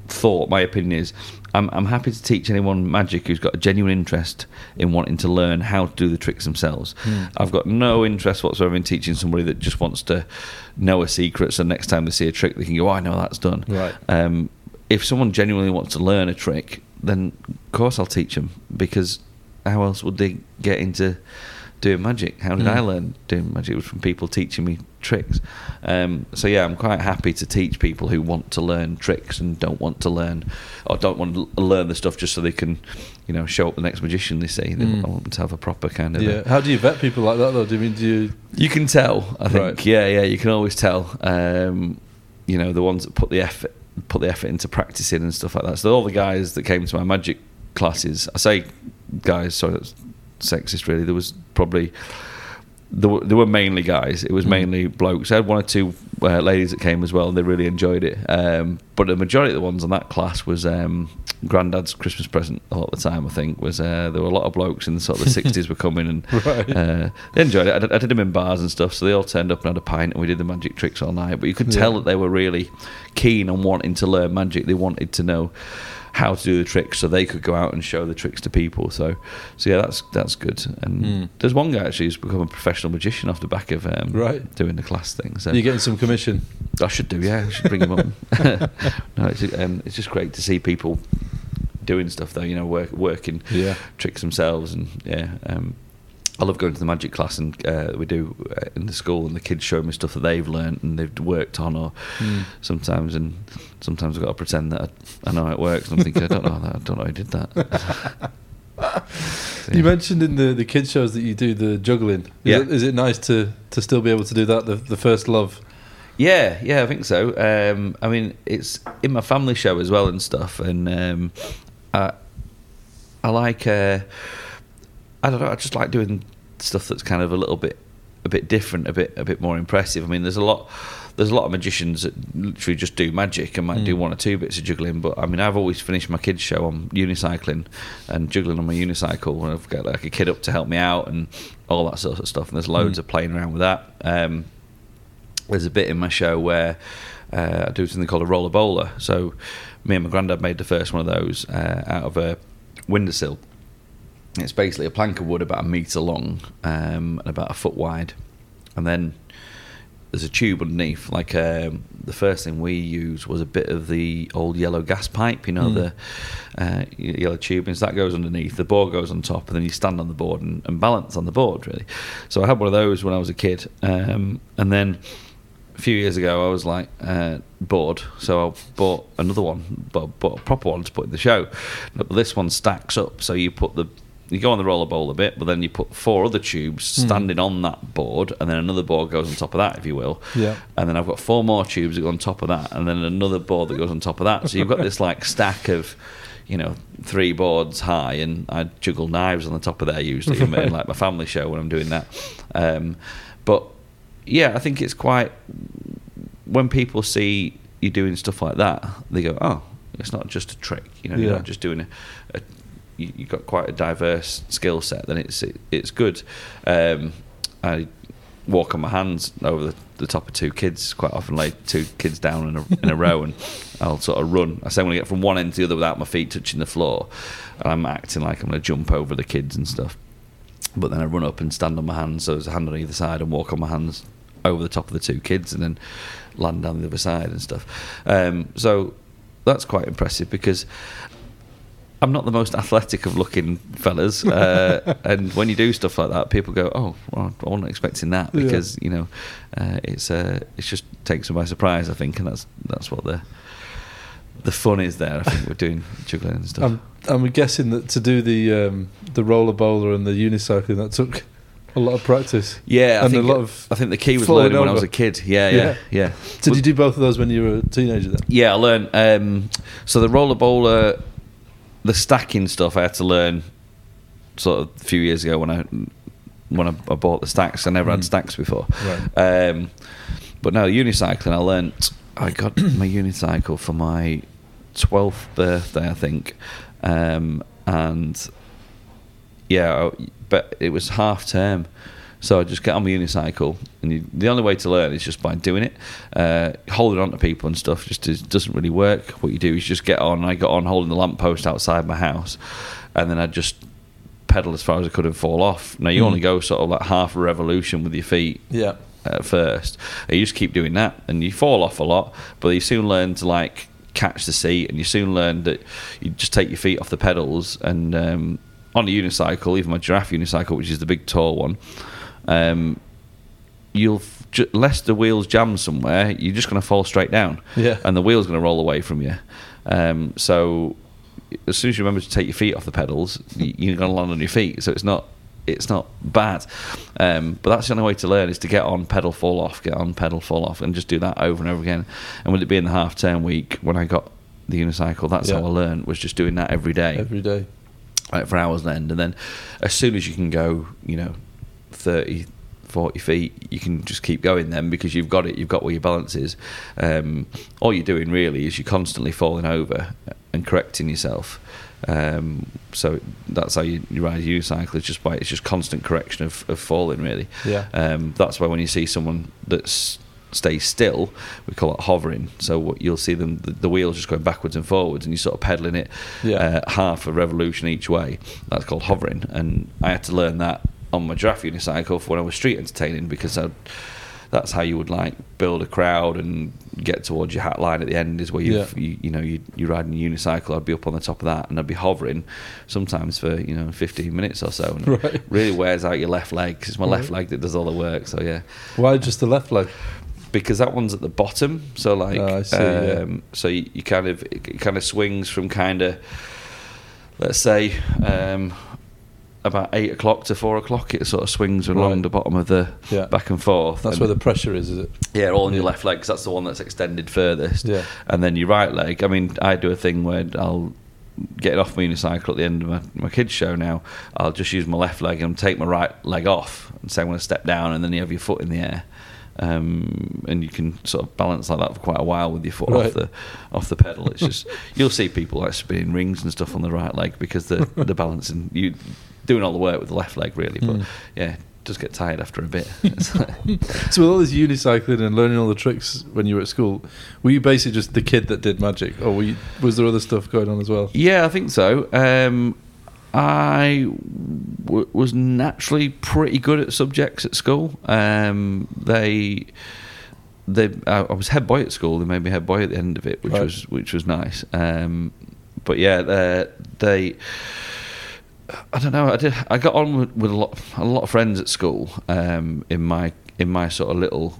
thought, my opinion is, I'm, I'm happy to teach anyone magic who's got a genuine interest in wanting to learn how to do the tricks themselves. Mm. I've got no interest whatsoever in teaching somebody that just wants to know a secret so next time they see a trick they can go, oh, I know that's done. Right. Um, if someone genuinely wants to learn a trick, then of course I'll teach them because how else would they get into doing magic? How did Mm. I learn doing magic? It was from people teaching me tricks. Um, so yeah, I'm quite happy to teach people who want to learn tricks and don't want to learn or don't want to learn the stuff just so they can, you know, show up the next magician they see. They Mm. want them to have a proper kind of. a- Yeah. How do you vet people like that, though? Do you mean do you? you can tell, I think. Right. Yeah, yeah, you can always tell. Um, you know, the ones that put the effort put the effort into practicing and stuff like that. So all the guys that came to my magic classes, I say guys, sorry, that's sexist really. There was probably there were, there were mainly guys. It was Mm. mainly blokes. I had one or two uh, ladies that came as well, and they really enjoyed it. Um, but the majority of the ones on that class was um, granddad's Christmas present a lot of the time. I think was uh, there were a lot of blokes in the sort of the sixties were coming and Right. uh, they enjoyed it. I did, I did them in bars and stuff, so they all turned up and had a pint, and we did the magic tricks all night. But you could tell Yeah. that they were really keen on wanting to learn magic. They wanted to know how to do the tricks, so they could go out and show the tricks to people. So, so yeah, that's that's good. And Mm. there's one guy actually who's become a professional magician off the back of um, Right. doing the class thing. So You're getting some commission. I should do, yeah. I should bring him on. no, it's, um, it's just great to see people doing stuff though. You know, work, working Yeah. tricks themselves, and yeah. Um, I love going to the magic class and uh, we do uh, in the school, and the kids show me stuff that they've learnt and they've worked on, or Mm. sometimes, and sometimes I've got to pretend that I, I know how it works. And I'm thinking, I don't know, that, I don't know, I did that. So, You mentioned in the, the kids shows that you do the juggling. Is, Yeah. it, is it nice to, to still be able to do that? The, the first love. Yeah, yeah, I think so. Um, I mean, it's in my family show as well and stuff, and um, I, I like, uh, I don't know, I just like doing stuff that's kind of a little bit, a bit different, a bit, a bit more impressive. I mean, there's a lot, there's a lot of magicians that literally just do magic and might do Mm. one or two bits of juggling. But I mean, I've always finished my kids' show on unicycling and juggling on my unicycle, and I've got like a kid up to help me out and all that sort of stuff. And there's loads Mm. of playing around with that. Um, there's a bit in my show where uh, I do something called a rola bola. So me and my granddad made the first one of those uh, out of a windowsill. It's basically a plank of wood about a metre long um, and about a foot wide. And then there's a tube underneath. Like um, the first thing we used was a bit of the old yellow gas pipe, you know, Mm. the uh, yellow tubing. So that goes underneath. The board goes on top, and then you stand on the board and, and balance on the board. Really. So I had one of those when I was a kid, um, and then a few years ago I was like uh, bored, so I bought another one, but bought a proper one to put in the show. But this one stacks up, so you put the you go on the roller bowl a bit, but then you put four other tubes Hmm. standing on that board, and then another board goes on top of that, if you will. Yeah. And then I've got four more tubes that go on top of that, and then another board that goes on top of that. So you've got this like stack of, you know, three boards high, and I juggle knives on the top of there usually, in in like my family show when I'm doing that. Um, but yeah, I think it's quite when people see you doing stuff like that, they go, "Oh, it's not just a trick. You know, you're Yeah. not just doing a." a you, you've got quite a diverse skill set. Then it's it, it's good. Um, I walk on my hands over the, the top of two kids quite often, lay two kids down in a, in a row, and I'll sort of run. I say I'm going to get from one end to the other without my feet touching the floor, and I'm acting like I'm going to jump over the kids and stuff. But then I run up and stand on my hands, so there's a hand on either side, and walk on my hands over the top of the two kids, and then land down the other side and stuff. Um, so that's quite impressive because I'm not the most athletic of looking fellas, uh, and when you do stuff like that, people go, "Oh, well, I wasn't expecting that," Yeah. because you know, uh, it's uh, it's just takes them by surprise. I think, and that's that's what the the fun is there. I think we're doing juggling and stuff. I'm, I'm guessing that to do the um, the rola bola and the unicycling that took a lot of practice. yeah, I and think a lot of I think the key was learning when I was a kid. Yeah, yeah, Yeah. yeah. Did you do both of those when you were a teenager then? Yeah, I learned. Um, so the rola bola, the stacking stuff, I had to learn sort of a few years ago when I when I, I bought the stacks. I never had Mm. stacks before. Right. Um, but no, unicycling. I learnt. I got my unicycle for my twelfth birthday, I think, um, and yeah, but it was half term. So I just get on my unicycle, and you, the only way to learn is just by doing it. Uh, holding on to people and stuff just is, doesn't really work. What you do is just get on. I got on holding the lamppost outside my house, and then I just pedal as far as I could and fall off. Now you Mm. only go sort of like half a revolution with your feet Yeah. at first. And you just keep doing that, and you fall off a lot, but you soon learn to like catch the seat, and you soon learn that you just take your feet off the pedals. And um, on a unicycle, even my giraffe unicycle, which is the big tall one, um, you'll ju- unless the wheels jam somewhere, you're just going to fall straight down, Yeah. and the wheel's going to roll away from you. Um, so as soon as you remember to take your feet off the pedals, you're going to land on your feet. So it's not it's not bad. Um, but that's the only way to learn is to get on, pedal, fall off, get on, pedal, fall off, and just do that over and over again. And with it being the half term week, when I got the unicycle, that's Yeah. how I learned was just doing that every day Every day. like for hours on end. And then as soon as you can go, you know, 30, 40 feet, you can just keep going then because you've got it, you've got where your balance is. Um, all you're doing really is you're constantly falling over and correcting yourself. Um, so that's how you, you ride a unicycle. It's just by it's just constant correction of, of falling really. Yeah. Um, that's why when you see someone that's stays still, we call it hovering. So what you'll see them the, the wheels just going backwards and forwards, and you're sort of pedaling it Yeah. uh, half a revolution each way. That's called hovering, and I had to learn that on my giraffe unicycle for when I was street entertaining because I, that's how you would like build a crowd and get towards your hat line at the end is where you've, Yeah. you you know you you're riding a unicycle. I'd be up on the top of that and I'd be hovering sometimes for you know 15 minutes or so, and it Right. really wears out your left leg because it's my left leg that does all the work. So yeah Why just the left leg? because that one's at the bottom. So like, Oh, I see, yeah. um, so you, you kind of it kind of swings from kind of, let's say, um, about eight o'clock to four o'clock. It sort of swings along Right. the bottom of the Yeah. back and forth. That's and- where the pressure is, is it? yeah, all on your Yeah. left leg 'cause that's the one that's extended furthest. Yeah. And then your right leg. I mean, I do a thing where I'll get it off my unicycle at the end of my, my kids' show now. I'll just use my left leg and take my right leg off and say I'm going to step down, and then you have your foot in the air. Um, and you can sort of balance like that for quite a while with your foot Right. off the off the pedal. It's just you'll see people like spinning rings and stuff on the right leg because the the balancing you doing all the work with the left leg really. But Mm. yeah, just get tired after a bit. So with all this unicycling and learning all the tricks when you were at school, were you basically just the kid that did magic, or were you, was there other stuff going on as well? Yeah, I think so. Um, I w- was naturally pretty good at subjects at school. Um, they they, I, I was head boy at school. They made me head boy at the end of it, which Right. was which was nice. Um, but yeah, uh, they. I don't know. I did. I got on with, with a lot, a lot of friends at school. Um, in my in my sort of little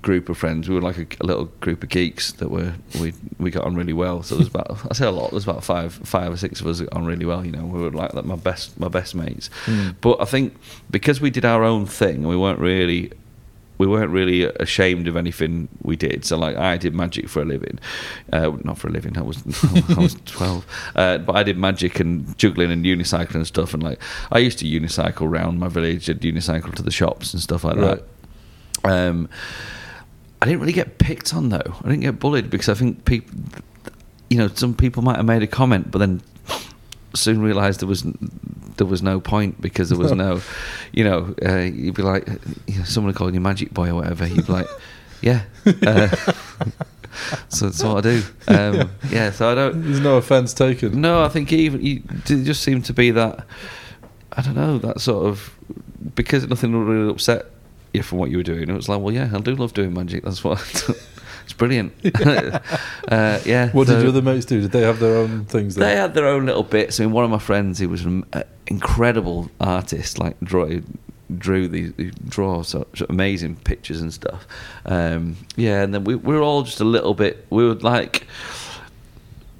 group of friends, we were like a, a little group of geeks that were we we got on really well. So there's about I say a lot. There's about five five or six of us that got on really well. You know, we were like my best my best mates. Mm. But I think because we did our own thing, we weren't really we weren't really ashamed of anything we did. So like I did magic for a living, uh, not for a living. I was I was twelve, uh, but I did magic and juggling and unicycling and stuff. And like I used to unicycle around my village, I'd unicycle to the shops and stuff like Right. that. Um, I didn't really get picked on though. I didn't get bullied because I think people, you know, some people might have made a comment, but then soon realised there was there was no point because there was no, you know, uh, you'd be like, you know, someone calling you Magic Boy or whatever. You'd be like, yeah. Uh, so that's what I do. Um, yeah. So I don't. There's no offence taken. No, I think even you, it just seemed to be that. I don't know that sort of because nothing really upset you from what you were doing. It was like, well, yeah, I do love doing magic. That's what. It's brilliant. uh, yeah. What did so- your other mates do? Did they have their own things? Then? they had their own little bits. I mean, one of my friends, he was an uh, incredible artist. Like draw, drew these, he draw such amazing pictures and stuff. Um, yeah, and then we, we were all just a little bit. We were like.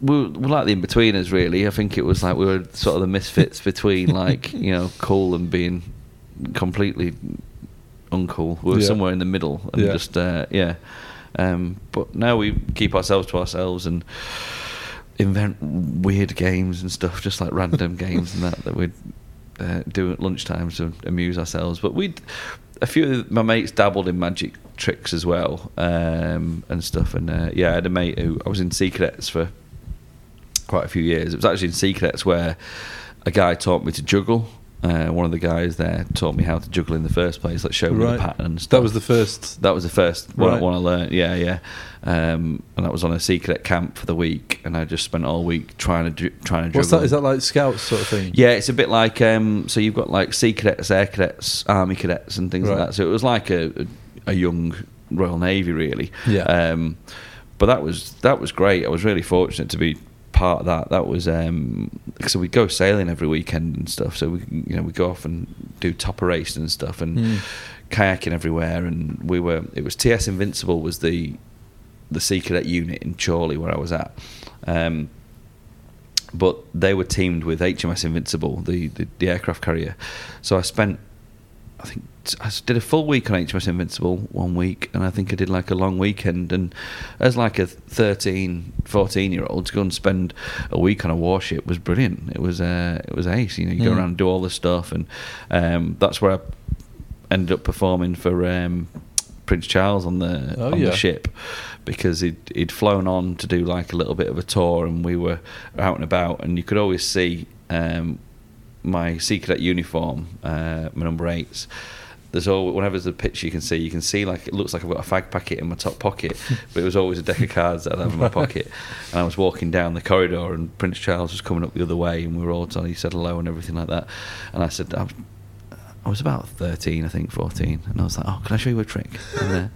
We were, we were like the in-betweeners, really. I think it was like we were sort of the misfits between, like you know, cool and being completely uncool. We were Yeah. somewhere in the middle, and Yeah. just uh, yeah. Um, but now we keep ourselves to ourselves and invent weird games and stuff, just like random games and that that we'd uh, do at lunchtime to amuse ourselves. But we'd a few of my mates dabbled in magic tricks as well um, and stuff. And uh, yeah, I had a mate who I was in sea cadets for quite a few years. It was actually in sea cadets where a guy taught me to juggle. Uh, one of the guys there taught me how to juggle in the first place, like showed me Right. the pattern and stuff. That was the first. That was the first one, Right. one I learned. Yeah, yeah. Um, and that was on a sea cadet camp for the week, and I just spent all week trying to ju- trying to juggle. What's that? Is that like scouts sort of thing? Yeah, it's a bit like um, so you've got like sea cadets, air cadets, army cadets, and things Right. like that. So it was like a, a young Royal Navy, really. Yeah. Um, but that was that was great. I was really fortunate to be part of that. That was um, so we go sailing every weekend and stuff. So we you know we go off and do topper racing and stuff and Mm. kayaking everywhere. And we were it was TS Invincible was the the sea cadet unit in Chorley where I was at. Um, but they were teamed with HMS Invincible, the, the, the aircraft carrier. So I spent, I think, I did a full week on HMS Invincible one week, and I think I did like a long weekend. And as like a 13, 14 year old, to go and spend a week on a warship was brilliant. It was uh, it was ace. You know, you go Mm. around and do all this stuff, and um, that's where I ended up performing for um, Prince Charles on the Oh, on yeah. the ship because he'd, he'd flown on to do like a little bit of a tour and we were out and about and you could always see um, my sea cadet uniform, uh, my number eights. There's always whenever there's a picture you can see, you can see like it looks like I've got a fag packet in my top pocket, but it was always a deck of cards that I'd have in my pocket. And I was walking down the corridor, and Prince Charles was coming up the other way, and we were all telling he said hello and everything like that. And I said, I was, I was about 13, I think, 14, and I was like, "Oh, can I show you a trick?" And uh,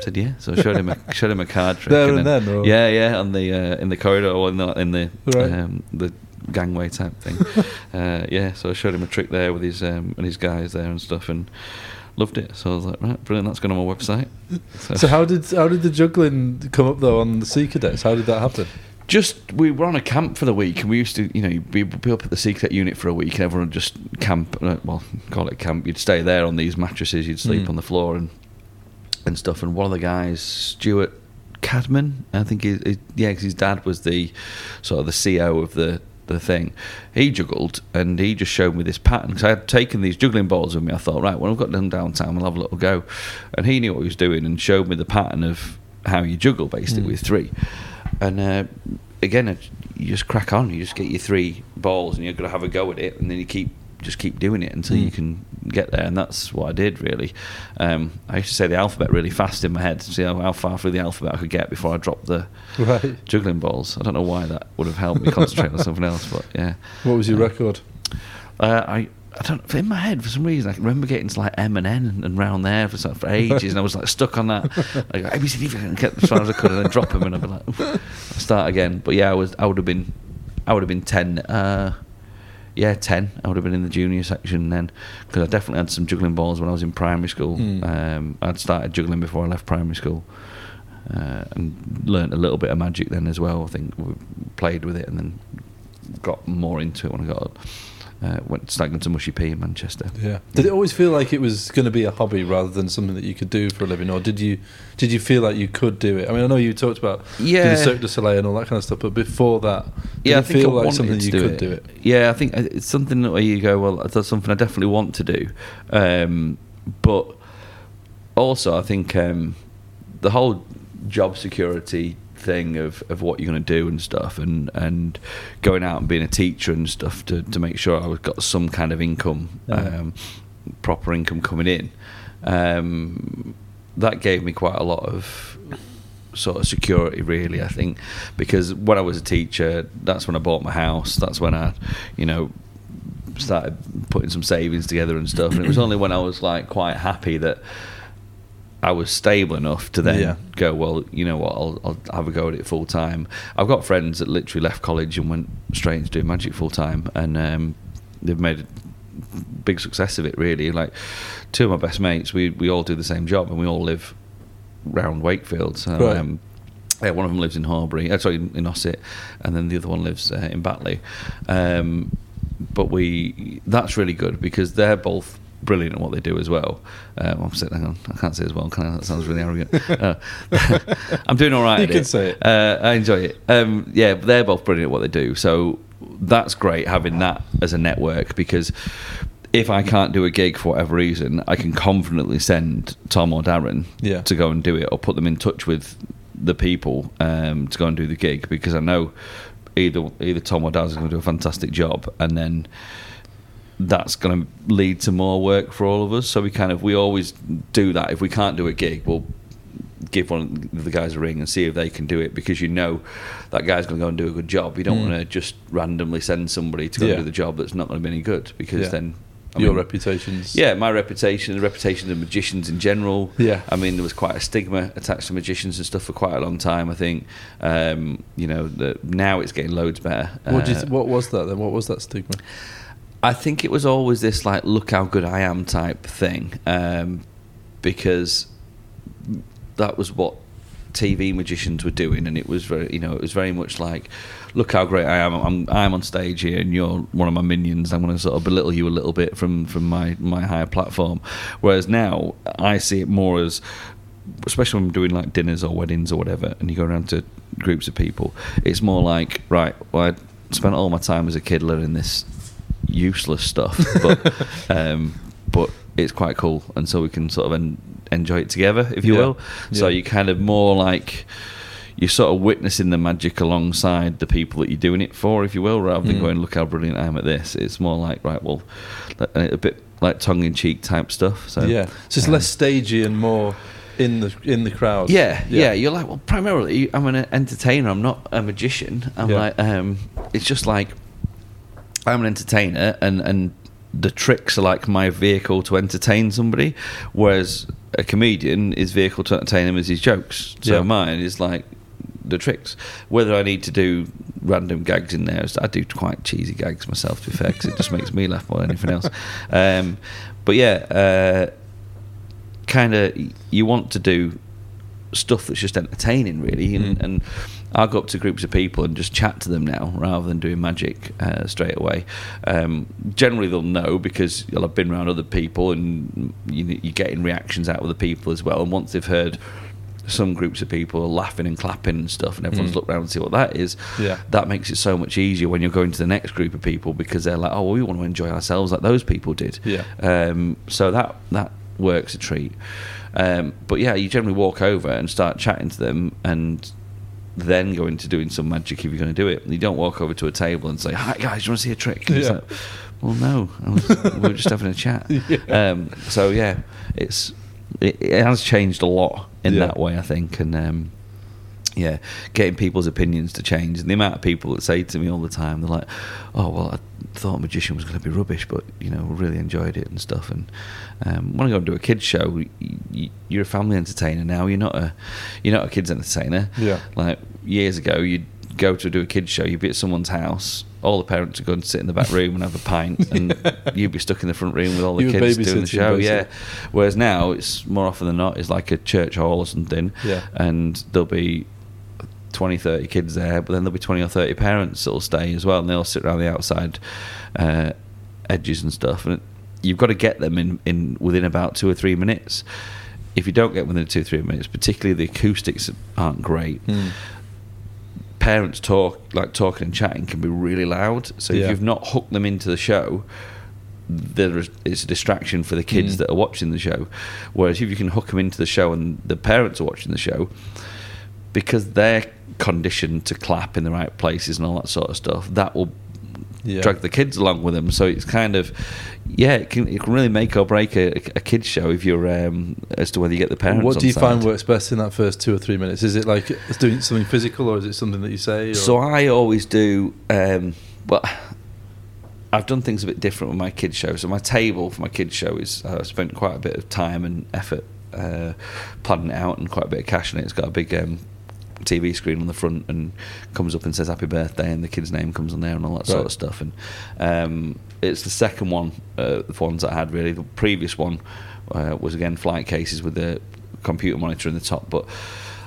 said, "Yeah." So I showed him a showed him a card trick. There and then, or- yeah, yeah, on the uh, in the corridor or in the in the Right. um, the gangway type thing. uh, yeah, so I showed him a trick there with his um, and his guys there and stuff, and loved it. So I was like, right, brilliant. That's going on my website. So how did how did the juggling come up though on the Sea Cadets? How did that happen? Just we were on a camp for the week, and we used to, you know, you'd be, be up at the sea cadet unit for a week, and everyone would just camp. uh, Well, call it camp. You'd stay there on these mattresses. You'd sleep Mm. on the floor and and stuff. And one of the guys, Stuart Cadman, I think, he, he, yeah, 'cause his dad was the sort of the CEO of the the thing. He juggled, and he just showed me this pattern because I had taken these juggling balls with me. I thought, right, when I've got them downtown, I'll have a little go. And he knew what he was doing and showed me the pattern of how you juggle basically Mm. with three. And uh, again, you just crack on. You just get your three balls, and you're going to have a go at it, and then you keep just keep doing it until you Mm. can get there. And that's what I did really. Um, I used to say the alphabet really fast in my head to see how, how far through the alphabet I could get before I dropped the Right. juggling balls. I don't know why that would have helped me concentrate on something else, but yeah. What was your Uh, record? Uh, I I don't in my head for some reason I can remember getting to like M and N and round there for for ages, and I was like stuck on that. Like A B C D and get as far as I could, and then drop them, and I'd be like, start again. But yeah, I was I would have been I would have been ten. Uh, yeah, ten. I would have been in the junior section then because I definitely had some juggling balls when I was in primary school. Mm. Um, I'd started juggling before I left primary school. Uh, and learnt a little bit of magic then as well. I think we played with it and then got more into it when I got uh, went going to Mushy P in Manchester. Yeah. Did it always feel like it was going to be a hobby rather than something that you could do for a living, or did you did you feel like you could do it? I mean, I know you talked about Yeah. doing Cirque du Soleil and all that kind of stuff, but before that, did yeah, I it think feel I like something you do could it. do it? Yeah, I think it's something where you go, well, that's something I definitely want to do. Um, but also, I think um, the whole job security thing of, of what you're going to do and stuff, and, and going out and being a teacher and stuff to, to make sure I got some kind of income, Yeah. um, proper income coming in. Um, that gave me quite a lot of sort of security really i think because when i was a teacher that's when i bought my house that's when i you know started putting some savings together and stuff and it was only when i was like quite happy that i was stable enough to then Yeah. go well you know what I'll, I'll have a go at it full time i've got friends that literally left college and went straight into doing magic full time and um, they've made a big success of it really like two of my best mates we, we all do the same job and we all live round Wakefield. So, Right. um, yeah, one of them lives in Horbury, uh, sorry, in, Ossett, and then the other one lives uh, in Batley. Um, but we that's really good because they're both brilliant at what they do as well. Um, I'm sitting, on, I can't say as well. Can I? That sounds really arrogant. Uh, I'm doing all right. You can say it. Uh, I enjoy it. Um, yeah, they're both brilliant at what they do. So that's great having that as a network because if I can't do a gig for whatever reason, I can confidently send Tom or Darren Yeah. to go and do it or put them in touch with the people um, to go and do the gig because I know either either Tom or Darren's going to do a fantastic job and then that's going to lead to more work for all of us. So we kind of we always do that. If we can't do a gig, we'll give one of the guys a ring and see if they can do it because you know that guy's going to go and do a good job. You don't Mm. want to just randomly send somebody to go Yeah. do the job that's not going to be any good because Yeah. then I Your mean, reputation's yeah, my reputation, the reputation of magicians in general. Yeah. I mean, there was quite a stigma attached to magicians and stuff for quite a long time. I think, um, you know, the, now it's getting loads better. What, you Uh, th- what was that then? What was that stigma? I think it was always this like look how good I am type thing, um, because that was what TV magicians were doing, and it was very you know it was very much like look how great I am. I'm I'm on stage here, and you're one of my minions. I'm going to sort of belittle you a little bit from from my my higher platform. Whereas now I see it more as especially when I'm doing like dinners or weddings or whatever, and you go around to groups of people, it's more like, right, well, I spent all my time as a kid learning this useless stuff, but um, but it's quite cool, and so we can sort of en- enjoy it together, if you Yeah. will. So Yeah. you kind of more like you're sort of witnessing the magic alongside the people that you're doing it for, if you will, rather than Mm. going, look how brilliant I am at this. It's more like, right, well, a bit like tongue in cheek type stuff. So yeah, so it's um, less stagey and more in the in the crowd. yeah, yeah, You're like, well, primarily, I'm an entertainer. I'm not a magician. I'm Yeah. like, um, it's just like I'm an entertainer, and and the tricks are like my vehicle to entertain somebody, whereas a comedian, his vehicle to entertain him is his jokes. So Yeah. mine is like the tricks. Whether I need to do random gags in there, I do quite cheesy gags myself, to be fair, because it just makes me laugh more than anything else. Um, but yeah. Uh, kind of you want to do stuff that's just entertaining really and, Mm. and I'll go up to groups of people and just chat to them now rather than doing magic uh, straight away um, generally they'll know because you'll have been around other people and you, you're getting reactions out of the people as well and once they've heard some groups of people are laughing and clapping and stuff and everyone's Mm. looked around and see what that is Yeah. that makes it so much easier when you're going to the next group of people because they're like oh well, we want to enjoy ourselves like those people did Yeah. um, so that that works a treat. Um, but yeah, you generally walk over and start chatting to them, and then go into doing some magic if you're going to do it. You don't walk over to a table and say, "Hi guys, you want to see a trick?" Yeah. like, well, no, was, we were just having a chat. Yeah. Um, so yeah, it's it, it has changed a lot in Yeah. that way, I think, and um, yeah, getting people's opinions to change. And the amount of people that say to me all the time, they're like, "Oh, well, I thought Magician was going to be rubbish, but you know, really enjoyed it and stuff." And um, when I go and do a kids show, you, you're a family entertainer now. You're not a you're not a kids entertainer. Yeah. Like years ago, you'd go to do a kids show. You'd be at someone's house. All the parents would go and sit in the back room and have a pint, and you'd be stuck in the front room with all the You kids doing the show. Yeah. Whereas now, it's more often than not, it's like a church hall or something Yeah. and there'll be 20 30 kids there but then there'll be 20 or 30 parents that'll stay as well and they'll sit around the outside uh, edges and stuff and you've got to get them in, in within about two or three minutes if you don't get within two or three minutes particularly the acoustics aren't great Mm. parents talk like talking and chatting can be really loud so Yeah. if you've not hooked them into the show there is it's a distraction for the kids Mm. that are watching the show whereas if you can hook them into the show and the parents are watching the show because they're conditioned to clap in the right places and all that sort of stuff that will Yeah. drag the kids along with them so it's kind of yeah it can, it can really make or break a, a kids show if you're um, as to whether you get the parents What do you find works best in that first two or three minutes? Is it like doing something physical, or is it something that you say? Or? So I always do. Um, well, I've done things a bit different with my kids show. So my table for my kids show is uh, I spent quite a bit of time and effort uh, planning it out and quite a bit of cash in it. It's got a big um, TV screen on the front and comes up and says happy birthday and the kid's name comes on there and all that sort of stuff. And um, it's the second one, uh, the ones that I had really. The previous one uh, was again flight cases with the computer monitor in the top, but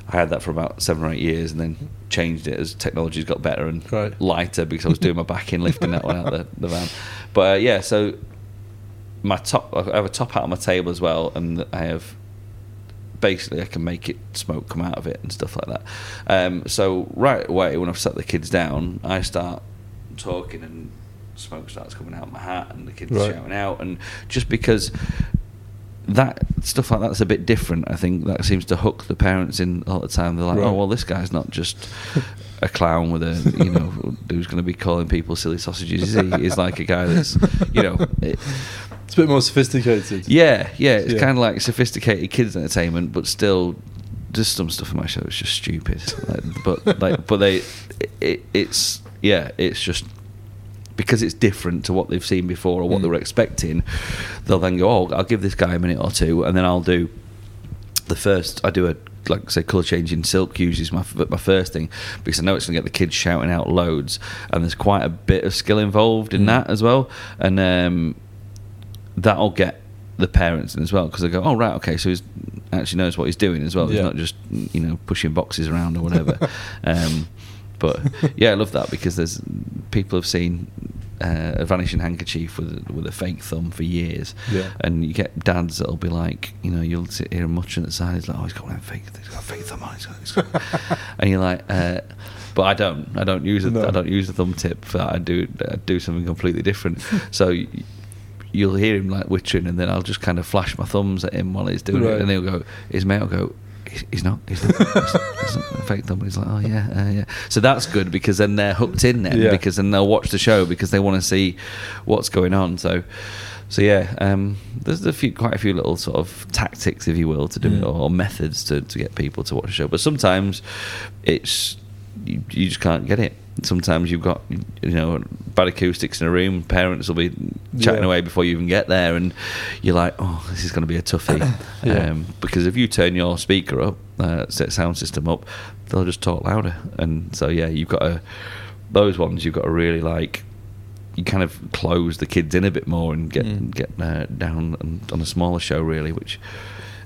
I had that for about seven or eight years and then changed it as technology's got better and Right. lighter because I was doing my back in lifting that one out the, the van. But uh, yeah, so my top, I have a top hat on my table as well, and I have basically I can make it smoke come out of it and stuff like that. Um, so right away when I've set the kids down, I start talking and smoke starts coming out of my hat and the kids Right. shouting out and just because that stuff like that's a bit different. I think that seems to hook the parents in all the time. They're like, Right. oh well, this guy's not just a clown with a you know who's going to be calling people silly sausages. Is he? He's like a guy that's you know. It, it's a bit more sophisticated. yeah, yeah, it's Yeah. kind of like sophisticated kids entertainment, but still, just some stuff in my show is just stupid. like, but like, but they, it, it's yeah, it's just because it's different to what they've seen before or what they Mm. were expecting. They'll then go, oh, I'll give this guy a minute or two, and then I'll do the first. I do a like say color changing silk usually is my my first thing because I know it's gonna get the kids shouting out loads, and there's quite a bit of skill involved in Mm. that as well, and um, that'll get the parents in as well because they go, oh right, okay, so he's actually knows what he's doing as well. He's not just you know pushing boxes around or whatever. um, but yeah, I love that because there's people have seen uh, a vanishing handkerchief with with a fake thumb for years, Yeah. and you get dads that'll be like, you know, you'll sit here and muttering at the side, he's like, oh, he's got one fake, he's got a fake thumb on, he's got, he's got and you're like, uh, but I don't, I don't use it, No. I don't use the thumb tip for. I do, I do something completely different. so. You'll hear him like wittering, and then I'll just kind of flash my thumbs at him while he's doing Right. it, and he'll go. His mate will go. He's, he's not. He's not. He's not fake thumb. He's like, oh yeah, uh, yeah. So that's good because then they're hooked in then Yeah. because then they'll watch the show because they want to see what's going on. So, so yeah, um, there's a few, quite a few little sort of tactics, if you will, to do it Mm. or methods to, to get people to watch the show. But sometimes it's you, you just can't get it. Sometimes you've got you know bad acoustics in a room. Parents will be chatting Yeah. away before you even get there, and you're like, oh, this is going to be a toughie. Yeah. um, because if you turn your speaker up, uh, set sound system up, they'll just talk louder. And so yeah, you've got to those ones you've got to really like. You kind of close the kids in a bit more and get Mm. get uh, down on, on a smaller show really, which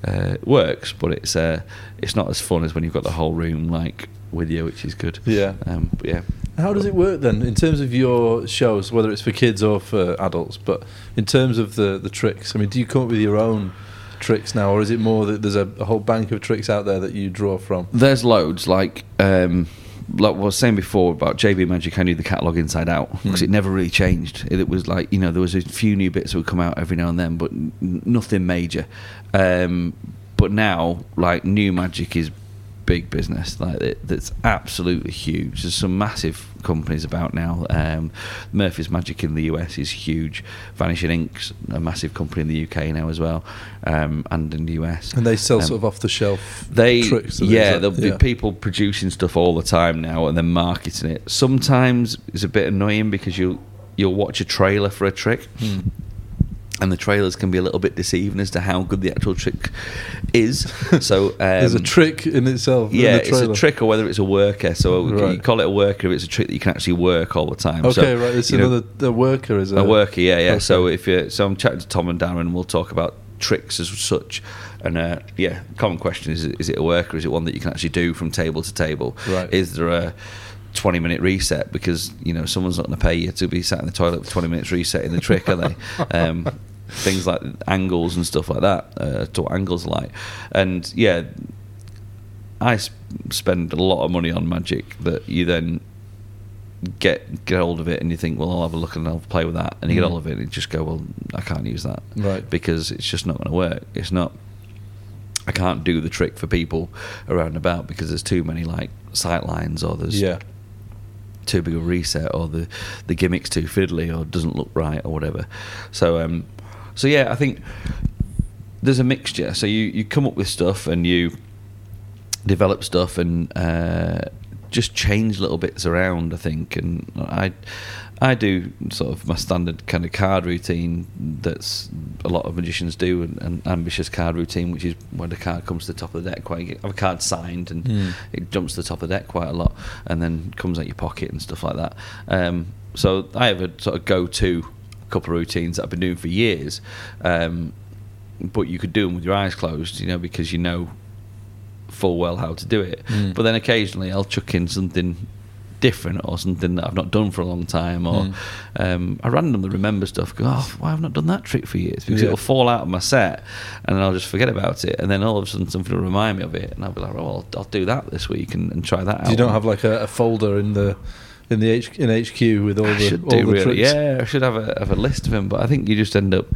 uh, works, but it's uh, it's not as fun as when you've got the whole room like with you, which is good. Yeah. Um, but yeah. How does it work then, in terms of your shows, whether it's for kids or for adults? But in terms of the the tricks, I mean, do you come up with your own tricks now, or is it more that there's a, a whole bank of tricks out there that you draw from? There's loads like um, like what I was saying before about JB Magic. I knew the catalog inside out because Hmm. it never really changed. It, was like you know there was a few new bits that would come out every now and then, but n- nothing major. Um, but now like new magic is big business. Like it, that's absolutely huge. There's some massive companies about now. Um, Murphy's Magic in the US is huge. Vanishing Inc's a massive company in the UK now as well, um, and in the US. And they sell Um, sort of off the shelf They tricks. yeah, like- there'll be people producing stuff all the time now and then marketing it. Sometimes it's a bit annoying because you you'll watch a trailer for a trick. Hmm. And the trailers can be a little bit deceiving as to how good the actual trick is. So um, There's a trick in itself. in yeah, the it's a trick or whether it's a worker. So you call it a worker if it's a trick that you can actually work all the time. Okay, so, right. It's you know, the worker is a, a worker, yeah, yeah. Okay. So if you so I'm chatting to Tom and Darren, and we'll talk about tricks as such. And uh, yeah, common question is: Is it a worker? Is it one that you can actually do from table to table? Right. Is there a 20 minute reset because you know someone's not going to pay you to be sat in the toilet for 20 minutes resetting the trick, are they? Um, things like angles and stuff like that. Uh, to what angles are like, and yeah, I s- spend a lot of money on magic that you then get get hold of it and you think, well, I'll have a look and I'll play with that, and you get Mm. hold of it and you just go, well, I can't use that, Right. Because it's just not going to work. It's not. I can't do the trick for people around about because there's too many like sight lines or there's Yeah. Too big a reset or the the gimmick's too fiddly or doesn't look right or whatever. So um, so yeah, I think there's a mixture. So you you come up with stuff and you develop stuff and uh, just change little bits around. I think, and I I do sort of my standard kind of card routine that's a lot of magicians do, an, an ambitious card routine, which is when the card comes to the top of the deck. Quite, have a card signed and Mm. it jumps to the top of the deck quite a lot, and then comes out your pocket and stuff like that. Um, so I have a sort of go-to couple of routines that I've been doing for years, um, but you could do them with your eyes closed, you know, because you know full well how to do it. Mm. But then occasionally I'll chuck in something different or something that I've not done for a long time, or Mm. um, I randomly remember stuff. Go, oh, why have not done that trick for years? Because Yeah. it'll fall out of my set, and then I'll just forget about it, and then all of a sudden something will remind me of it, and I'll be like, oh, I'll, I'll do that this week and, and try that out. You don't have like a, a folder in the in the H, in HQ with all I the all the really. tricks. Yeah, I should have a have a list of them, but I think you just end up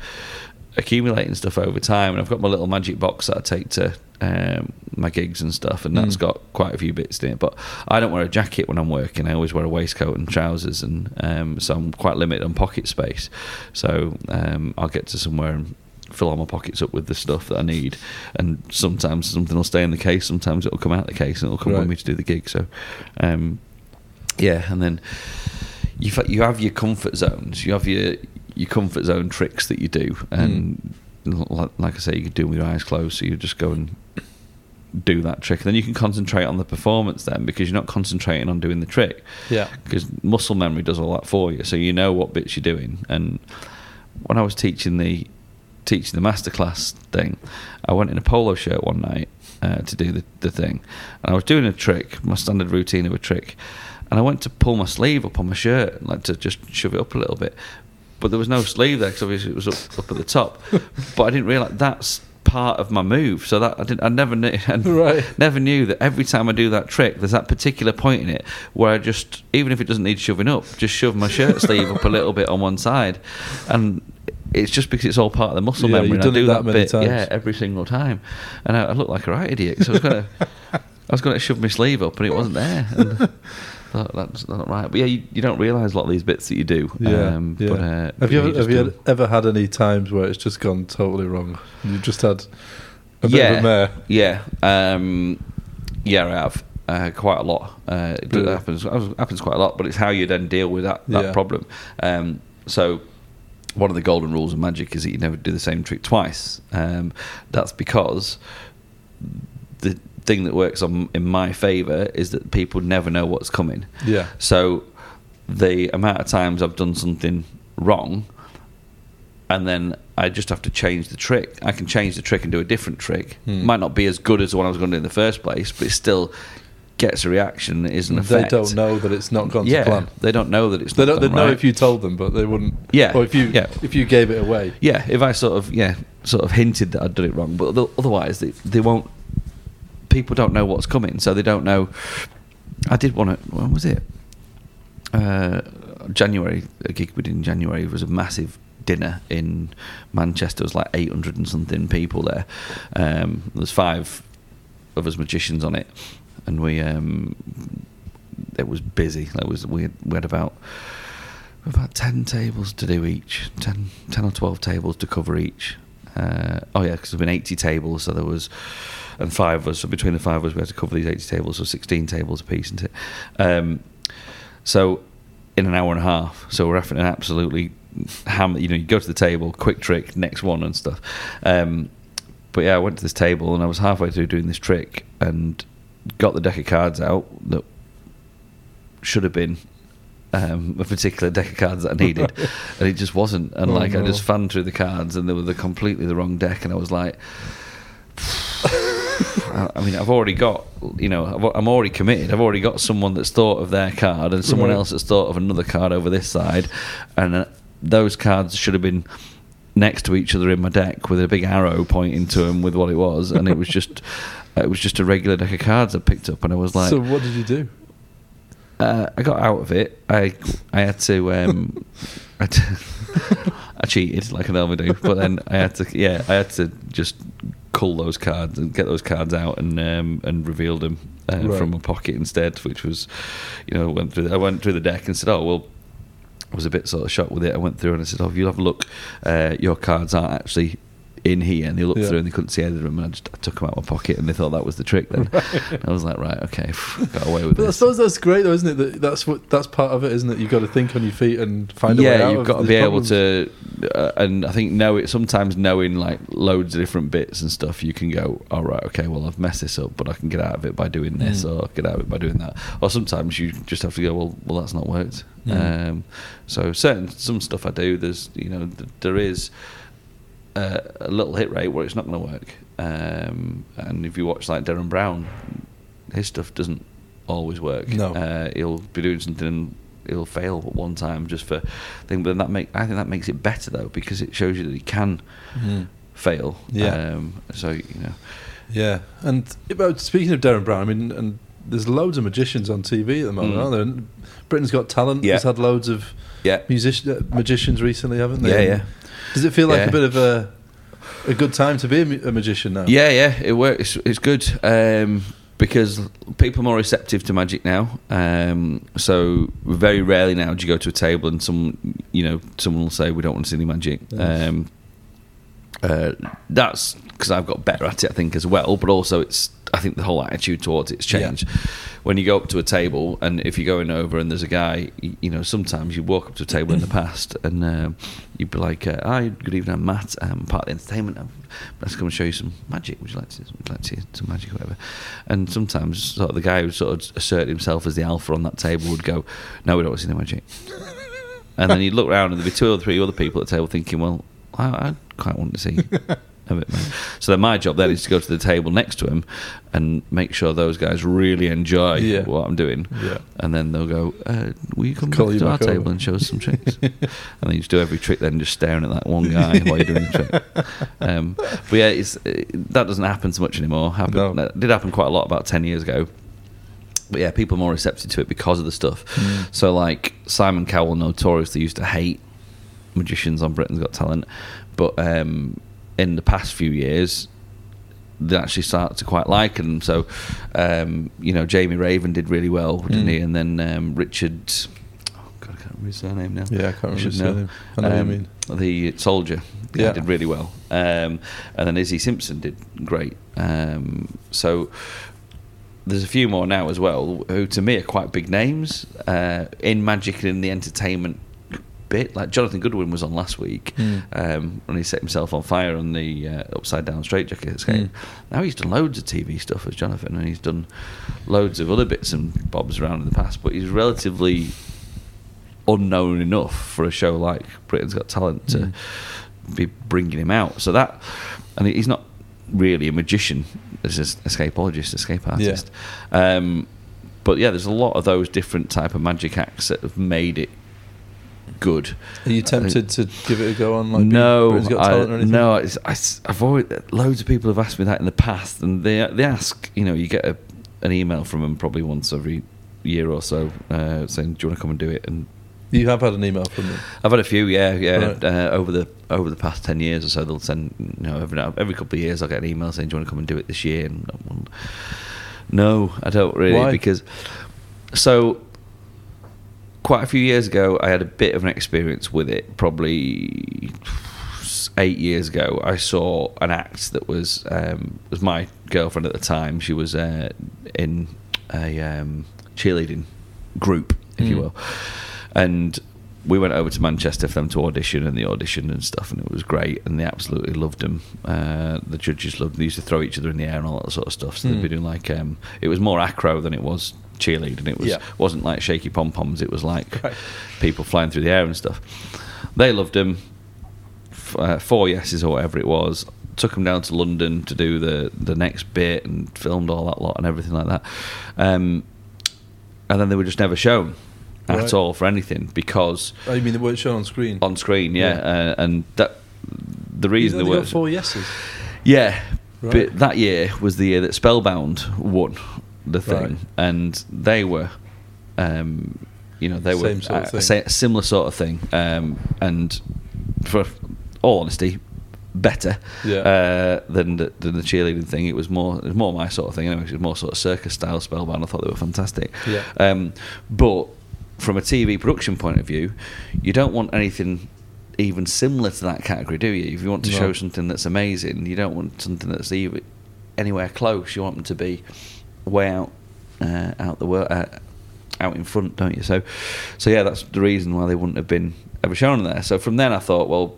accumulating stuff over time. And I've got my little magic box that I take to um, my gigs and stuff, and that's Mm. got quite a few bits in it. But I don't wear a jacket when I'm working. I always wear a waistcoat and trousers, and um, so I'm quite limited on pocket space. So um, I'll get to somewhere and fill all my pockets up with the stuff that I need. And sometimes something will stay in the case, sometimes it'll come out the case, and it'll come Right. with me to do the gig. So. Um, yeah, and then you you have your comfort zones. You have your your comfort zone tricks that you do, and like, like I say, you can do them with your eyes closed. So you just go and do that trick, and then you can concentrate on the performance then because you're not concentrating on doing the trick. Yeah. because muscle memory does all that for you, so you know what bits you're doing. And when I was teaching the teaching the masterclass thing, I went in a polo shirt one night uh, to do the, the thing, and I was doing a trick, my standard routine of a trick, and I went to pull my sleeve up on my shirt, like to just shove it up a little bit, but there was no sleeve there because obviously it was up, up at the top, but I didn't realize that's part of my move, so that I didn't, I never knew, and Right. never knew that every time I do that trick, there's that particular point in it where I just, even if it doesn't need shoving up, just shove my shirt sleeve up a little bit on one side, and it's just because it's all part of the muscle Yeah, memory. you've and I do that many bit, times. yeah, every single time, and I, I look like a right idiot. So I was gonna, I was gonna shove my sleeve up, and it wasn't there. And, that's not right, but yeah, you, you don't realise a lot of these bits that you do. Yeah, um, yeah. But, uh, have you ever, just have you had, ever had any times where it's just gone totally wrong? You've just had a bit yeah, of a mare. Yeah, um, yeah, I have uh, quite a lot. Uh, it Really? happens happens quite a lot, but it's how you then deal with that, that Yeah. problem. Um, so. One of the golden rules of magic is that you never do the same trick twice. Um, that's because the thing that works on in my favour is that people never know what's coming. Yeah. So the amount of times I've done something wrong, and then I just have to change the trick. I can change the trick and do a different trick. Hmm. Might not be as good as the one I was going to do in the first place, but it still gets a reaction. It is an They don't know that it's not gone yeah, to plan. they don't know that it's. They not don't. They'd know if you told them, but they wouldn't. Yeah, Or if you yeah. if you gave it away. Yeah, if I sort of yeah sort of hinted that I'd done it wrong, but otherwise they they won't. People don't know what's coming, so they don't know. I did one at when was it? Uh, January. A gig we did in January was a massive dinner in Manchester. There was like eight hundred and something people there. Um, there's five of us magicians on it, and we um, it was busy. It was we had, we had about about ten tables to do each, 10, 10 or twelve tables to cover each. Uh, oh yeah, because there've been eighty tables, so there was and five of us. So between the five of us, we had to cover these eighty tables, so sixteen tables a piece, isn't it? Um, so in an hour and a half. So we're having an absolutely ham. You know, you go to the table, quick trick, next one and stuff. Um, but yeah, I went to this table and I was halfway through doing this trick and got the deck of cards out that should have been um, a particular deck of cards that I needed, and it just wasn't. And Oh, like I just fanned through the cards, and they were the completely the wrong deck, and I was like. I I mean, I've already got, you know, I've- I'm already committed. I've already got someone that's thought of their card and someone Right. else that's thought of another card over this side, and uh, those cards should have been next to each other in my deck with a big arrow pointing to them with what it was, and it was just, it was just a regular deck of cards I picked up, and I was like, so what did you do? uh, I got out of it. I I had to. Um, I, to I cheated like I normally do, but then I had to. Yeah, I had to just cull those cards and get those cards out and um, and reveal them uh, Right. from my pocket instead, which was, you know, went through. I went through the deck and said, "Oh well." I was a bit sort of shocked with it. I went through and I said, "Oh, if you have a look, uh, your cards aren't actually in here." And they looked Yeah. through and they couldn't see either of them. And I just I took them out of my pocket and they thought that was the trick. Then And I was like, "Right, okay, got away with it. But I suppose that's great, though, isn't it? That that's what that's part of it, isn't it? You've got to think on your feet and find a way out. yeah, you've got to be able to, uh, and I think know it. Sometimes knowing like loads of different bits and stuff, you can go, "All right, okay, well I've messed this up, but I can get out of it by doing this, Mm. or get out of it by doing that." Or sometimes you just have to go, "Well, well that's not worked." Mm. Um, so certain some stuff I do, there's you know th- there is uh, a little hit rate where it's not going to work. Um, and if you watch like Derren Brown, his stuff doesn't always work. No. Uh, he'll be doing something and he'll fail at one time just for thing. But then that make I think that makes it better though because it shows you that he can Mm. fail. Yeah. Um, so you know. Yeah, and about speaking of Derren Brown, I mean, and there's loads of magicians on TV at the moment, Mm. aren't there? And Britain's Got Talent Yeah. has had loads of Yeah. music uh, magicians recently, haven't they? Yeah, yeah. Does it feel like Yeah. a bit of a a good time to be a, a magician now? Yeah, yeah, it works. It's good um, because people are more receptive to magic now. Um, so very rarely now do you go to a table and some, you know, someone will say we don't want to see any magic. Yes. Um, uh, that's because I've got better at it, I think, as well. But also, it's I think the whole attitude towards it's Yeah. changed. When you go up to a table, and if you're going over and there's a guy, you, you know, sometimes you walk up to a table in the past, and um, you'd be like, uh, "Hi, good evening, I'm Matt. I'm part of the entertainment. I'm, let's come and show you some magic. Would you like to? Would you like to see some magic, or whatever?" And sometimes, sort of, the guy who sort of assert himself as the alpha on that table would go, "No, we don't want to see the magic." and then you'd look around, and there'd be two or three other people at the table thinking, "Well, I, I quite want to see." bit more. So then my job then is to go to the table next to him and make sure those guys really enjoy Yeah. what I'm doing. Yeah. And then they'll go, uh, "Will you come Call you to our back table and show us some tricks?" and then you just do every trick, then just staring at that one guy while you're doing the trick. Um, but yeah, it's, uh, that doesn't happen so much anymore. Happen, No. That did happen quite a lot about ten years ago. But yeah, people are more receptive to it because of the stuff. Mm. So like Simon Cowell notoriously used to hate magicians on Britain's Got Talent, but um, in the past few years, they actually start to quite like them. So, um, you know, Jamie Raven did really well, didn't Mm. he? And then um, Richard, oh God, I can't remember his surname now. Yeah, I can't remember his surname. I know what you Um, mean. The soldier, yeah, Yeah. did really well. Um, and then Issy Simpson did great. Um, so there's a few more now as well who to me are quite big names uh, in magic and in the entertainment bit like jonathan goodwin was on last week Mm. um, when he set himself on fire on the uh, upside down straitjacket escape Mm. now he's done loads of tv stuff as jonathan and he's done loads of other bits and bobs around in the past but he's relatively unknown enough for a show like britain's got talent to Mm. be bringing him out so that and he's not really a magician as an escapologist escape artist um, but yeah there's a lot of those different type of magic acts that have made it good Are you tempted to give it a go on? Like no, I, no. I, have always loads of people have asked me that in the past, and they they ask. You know, you get a, an email from them probably once every year or so uh, saying, "Do you want to come and do it?" And You have had an email from them. I've had a few, yeah, yeah. Right. Uh, over the over the past ten years or so, they'll send. You know, every every couple of years, I'll get an email saying, "Do you want to come and do it this year?" And we'll, No, I don't really Why? because so quite a few years ago I had a bit of an experience with it. Probably eight years ago, I saw an act that was um, was my girlfriend at the time. She was uh, in a um, cheerleading group, if you Mm. will, and we went over to Manchester for them to audition and the audition and stuff, and it was great, and they absolutely loved them. Uh, the judges loved. Them. They used to throw each other in the air and all that sort of stuff. So they'd Mm. be doing like um, it was more acro than it was cheerleading. It was Yeah. wasn't like shaky pom poms. It was like Right. people flying through the air and stuff. They loved him. Uh, four yeses or whatever it was. Took him down to London to do the the next bit and filmed all that lot and everything like that. Um, and then they were just never shown at Right. all for anything because Oh, you mean they weren't shown on screen? on screen, yeah, Uh, and that the reason They were four yeses. yeah, Right. but that year was the year that Spellbound won the thing, Right. and they were, um, you know, they were sort of a, a similar sort of thing, um, and for all honesty, better Yeah. uh, than the, than the cheerleading thing. It was more it was more my sort of thing. Anyway, it was more sort of circus style Spellbound. I thought they were fantastic. Yeah. Um, but from a TV production point of view, you don't want anything even similar to that category, do you? If you want to No. show something that's amazing, you don't want something that's even anywhere close. You want them to be way out, uh, out the world, uh, out in front, don't you? So, so yeah, that's the reason why they wouldn't have been ever shown there. So from then, I thought, well,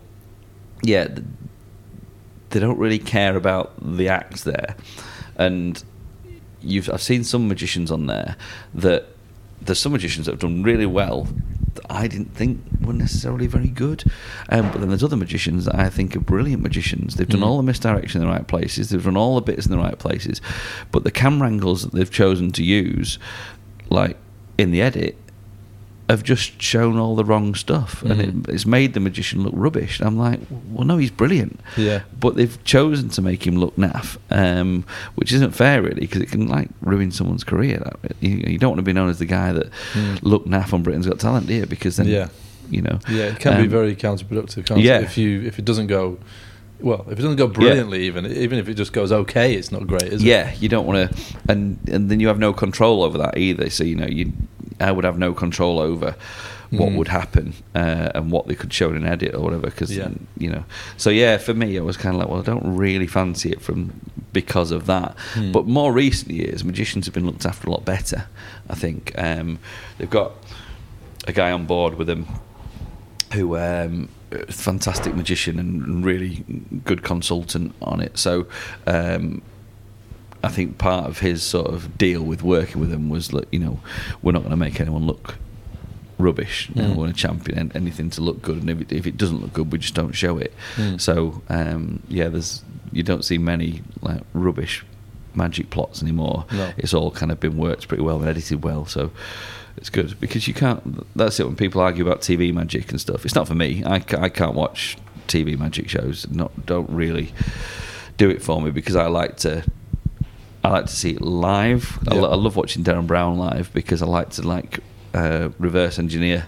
yeah, they don't really care about the acts there, and you've I've seen some magicians on there that there's some magicians that have done really well I didn't think were necessarily very good. Um, but then there's other magicians that I think are brilliant magicians. They've done Mm. all the misdirection in the right places. They've done all the bits in the right places. But the camera angles that they've chosen to use, like in the edit, have just shown all the wrong stuff, and Mhm. it, it's made the magician look rubbish. And I'm like, well, no, he's brilliant Yeah. but they've chosen to make him look naff, um, which isn't fair really because it can like ruin someone's career. That you, you don't want to be known as the guy that Mm. looked naff on Britain's Got Talent, do you? Because then, Yeah. you know, Yeah, it can be um, very counterproductive. Can't yeah. it? if you if it doesn't go well, if it doesn't go brilliantly, even even if it just goes okay, it's not great, is it? yeah, you don't want to, and and then you have no control over that either. So you know, you I would have no control over what Mm. would happen uh, and what they could show in an edit or whatever. Because Yeah. you know, so yeah, for me, I was kind of like, well, I don't really fancy it from because of that. Mm. But more recent years, magicians have been looked after a lot better. I think um, they've got a guy on board with them who um, fantastic magician and really good consultant on it. So um, I think part of his sort of deal with working with him was that you know we're not going to make anyone look rubbish. You know, Mm. We want to champion an- anything to look good, and if it, if it doesn't look good, we just don't show it. Mm. So um, yeah, there's you don't see many like rubbish magic plots anymore. No. It's all kind of been worked pretty well and edited well. So it's good because you can't. That's it when people argue about TV magic and stuff. It's not for me. I, I can't watch TV magic shows. Not don't really do it for me because I like to. I like to see it live. I, lo- I love watching Derren Brown live because I like to like uh, reverse engineer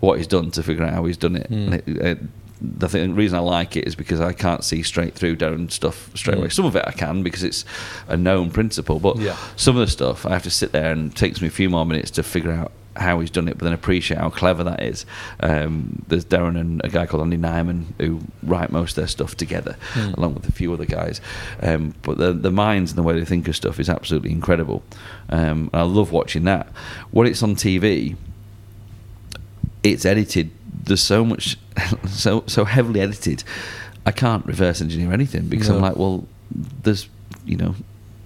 what he's done to figure out how he's done it. Mm. And it, it the, thing, the reason I like it is because I can't see straight through Derren stuff straight Mm. away. Some of it I can because it's a known principle, but Yeah. some of the stuff I have to sit there and it takes me a few more minutes to figure out how he's done it, but then appreciate how clever that is. Um, there's Derren and a guy called Andy Nyman who write most of their stuff together, Mm. along with a few other guys. Um, but the the minds and the way they think of stuff is absolutely incredible. Um, I love watching that. When it's on TV, it's edited. There's so much, so so heavily edited. I can't reverse engineer anything because I'm like, well, there's you know,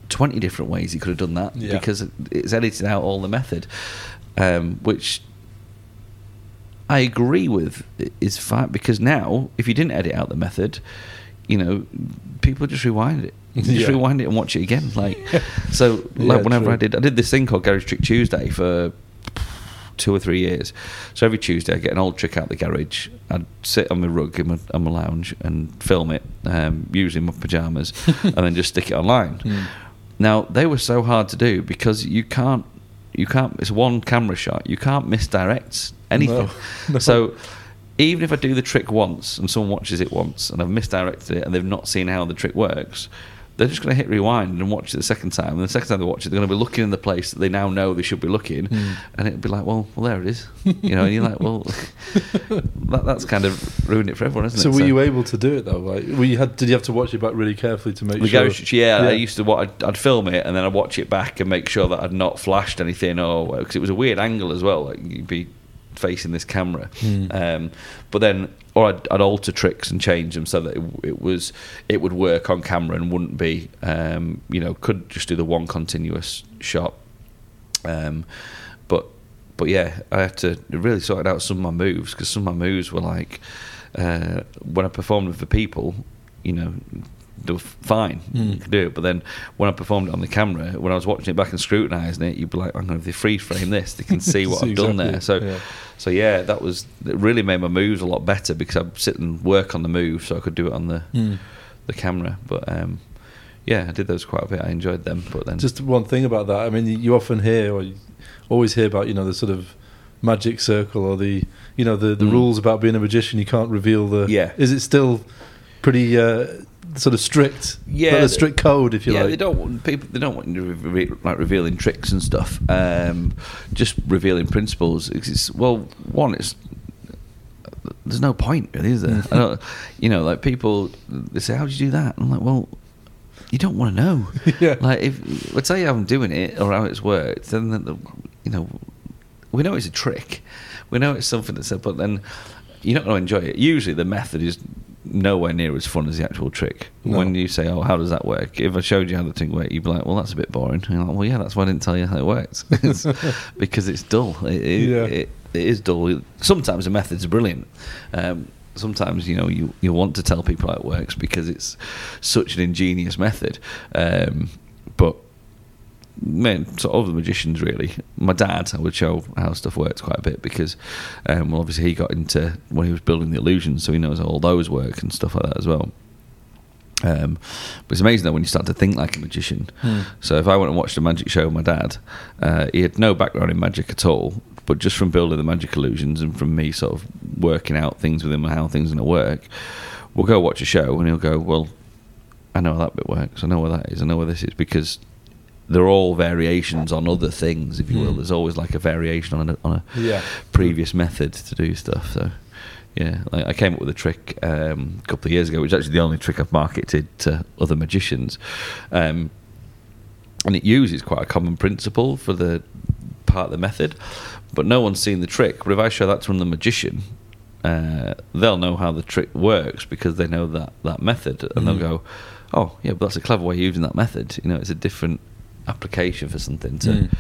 twenty different ways he could have done that Yeah. because it's edited out all the method, um, which I agree with is fine because now if you didn't edit out the method, you know, people just rewind it. Just Yeah. rewind it and watch it again. Like so, Yeah, like whenever true. I did, I did this thing called Garage Trick Tuesday for two or three years. So every Tuesday, I get an old trick out the garage. I'd sit on my rug in my, on my lounge and film it, um, in my pajamas, and then just stick it online. Mm. Now they were so hard to do because you can't, you can't. It's one camera shot. You can't misdirect anything. No. No. So even if I do the trick once and someone watches it once and I've misdirected it and they've not seen how the trick works, they're just going to hit rewind and watch it the second time. And the second time they watch it, they're going to be looking in the place that they now know they should be looking, Hmm. and it'll be like, well, well, there it is, you know. And you're like, well, that, that's kind of ruined it for everyone, isn't it? So it? were you able to do it though? Like, were you had did you have to watch it back really carefully to make We sure? go, yeah, Yeah. I used to. What I'd, I'd film it and then I'd watch it back and make sure that I'd not flashed anything, or because it was a weird angle as well. Like you'd be facing this camera, Mm. um, but then or I'd, I'd alter tricks and change them so that it, it was it would work on camera and wouldn't be, um, you know, could just do the one continuous shot. Um, but but yeah, I had to really sort out some of my moves because some of my moves were like uh, when I performed with the people, you know, they were fine, Mm. you could do it. But then when I performed it on the camera, when I was watching it back and scrutinising it, you'd be like, I'm going to freeze frame this. They can see what I've done there. So yeah. so yeah, that was it. Really made my moves a lot better because I'd sit and work on the move, so I could do it on the Mm. the camera. But um, yeah, I did those quite a bit. I enjoyed them. But then Just one thing about that. I mean, you- you often hear or you always hear about you know the sort of magic circle or the you know the the Mm. rules about being a magician. You can't reveal the. Yeah. Is it still pretty uh, sort of strict? Yeah, the- strict code, if you yeah, like. they don't want people. They don't want you re- re- like revealing tricks and stuff. Um, just revealing principles. It's, well, one, it's there's no point really, is there? I don't, you know, like people they say, "How do you do that?" I'm like, well, you don't want to know. Yeah. Like if I tell you how I'm doing it or how it's worked, then the, you know, we know it's a trick. We know it's something that's but then you're not going to enjoy it. Usually, the method is nowhere near as fun as the actual trick. No. When you say, "Oh, how does that work?" If I showed you how the thing worked, you'd be like, "Well, that's a bit boring." And you're like, "Well, yeah, that's why I didn't tell you how it works It's because it's dull. It, it, Yeah. it, it is dull. Sometimes the method's are brilliant." Um, Sometimes you know you, you want to tell people how it works because it's such an ingenious method, um, but man, sort of the magicians really. My dad, I would show how stuff works quite a bit because, um, well, obviously he got into when he was building the illusions, so he knows how all those work and stuff like that as well. Um, but it's amazing though when you start to think like a magician. Hmm. So if I went and watched a magic show with my dad, uh, he had no background in magic at all, but just from building the magic illusions and from me sort of working out things with him and how things are going to work, we'll go watch a show and he'll go, well, I know how that bit works. I know where that is. I know where this is because they're all variations on other things, if you will. Hmm. There's always like a variation on a, on a Yeah. previous method to do stuff. So, yeah, like I came up with a trick um, a couple of years ago, which is actually the only trick I've marketed to other magicians. Um, and it uses quite a common principle for the part of the method, but no one's seen the trick. But if I show that to another magician, uh, they'll know how the trick works because they know that that method, and Mhm. they'll go, "Oh, yeah, but that's a clever way of using that method." You know, it's a different application for something to, Mm.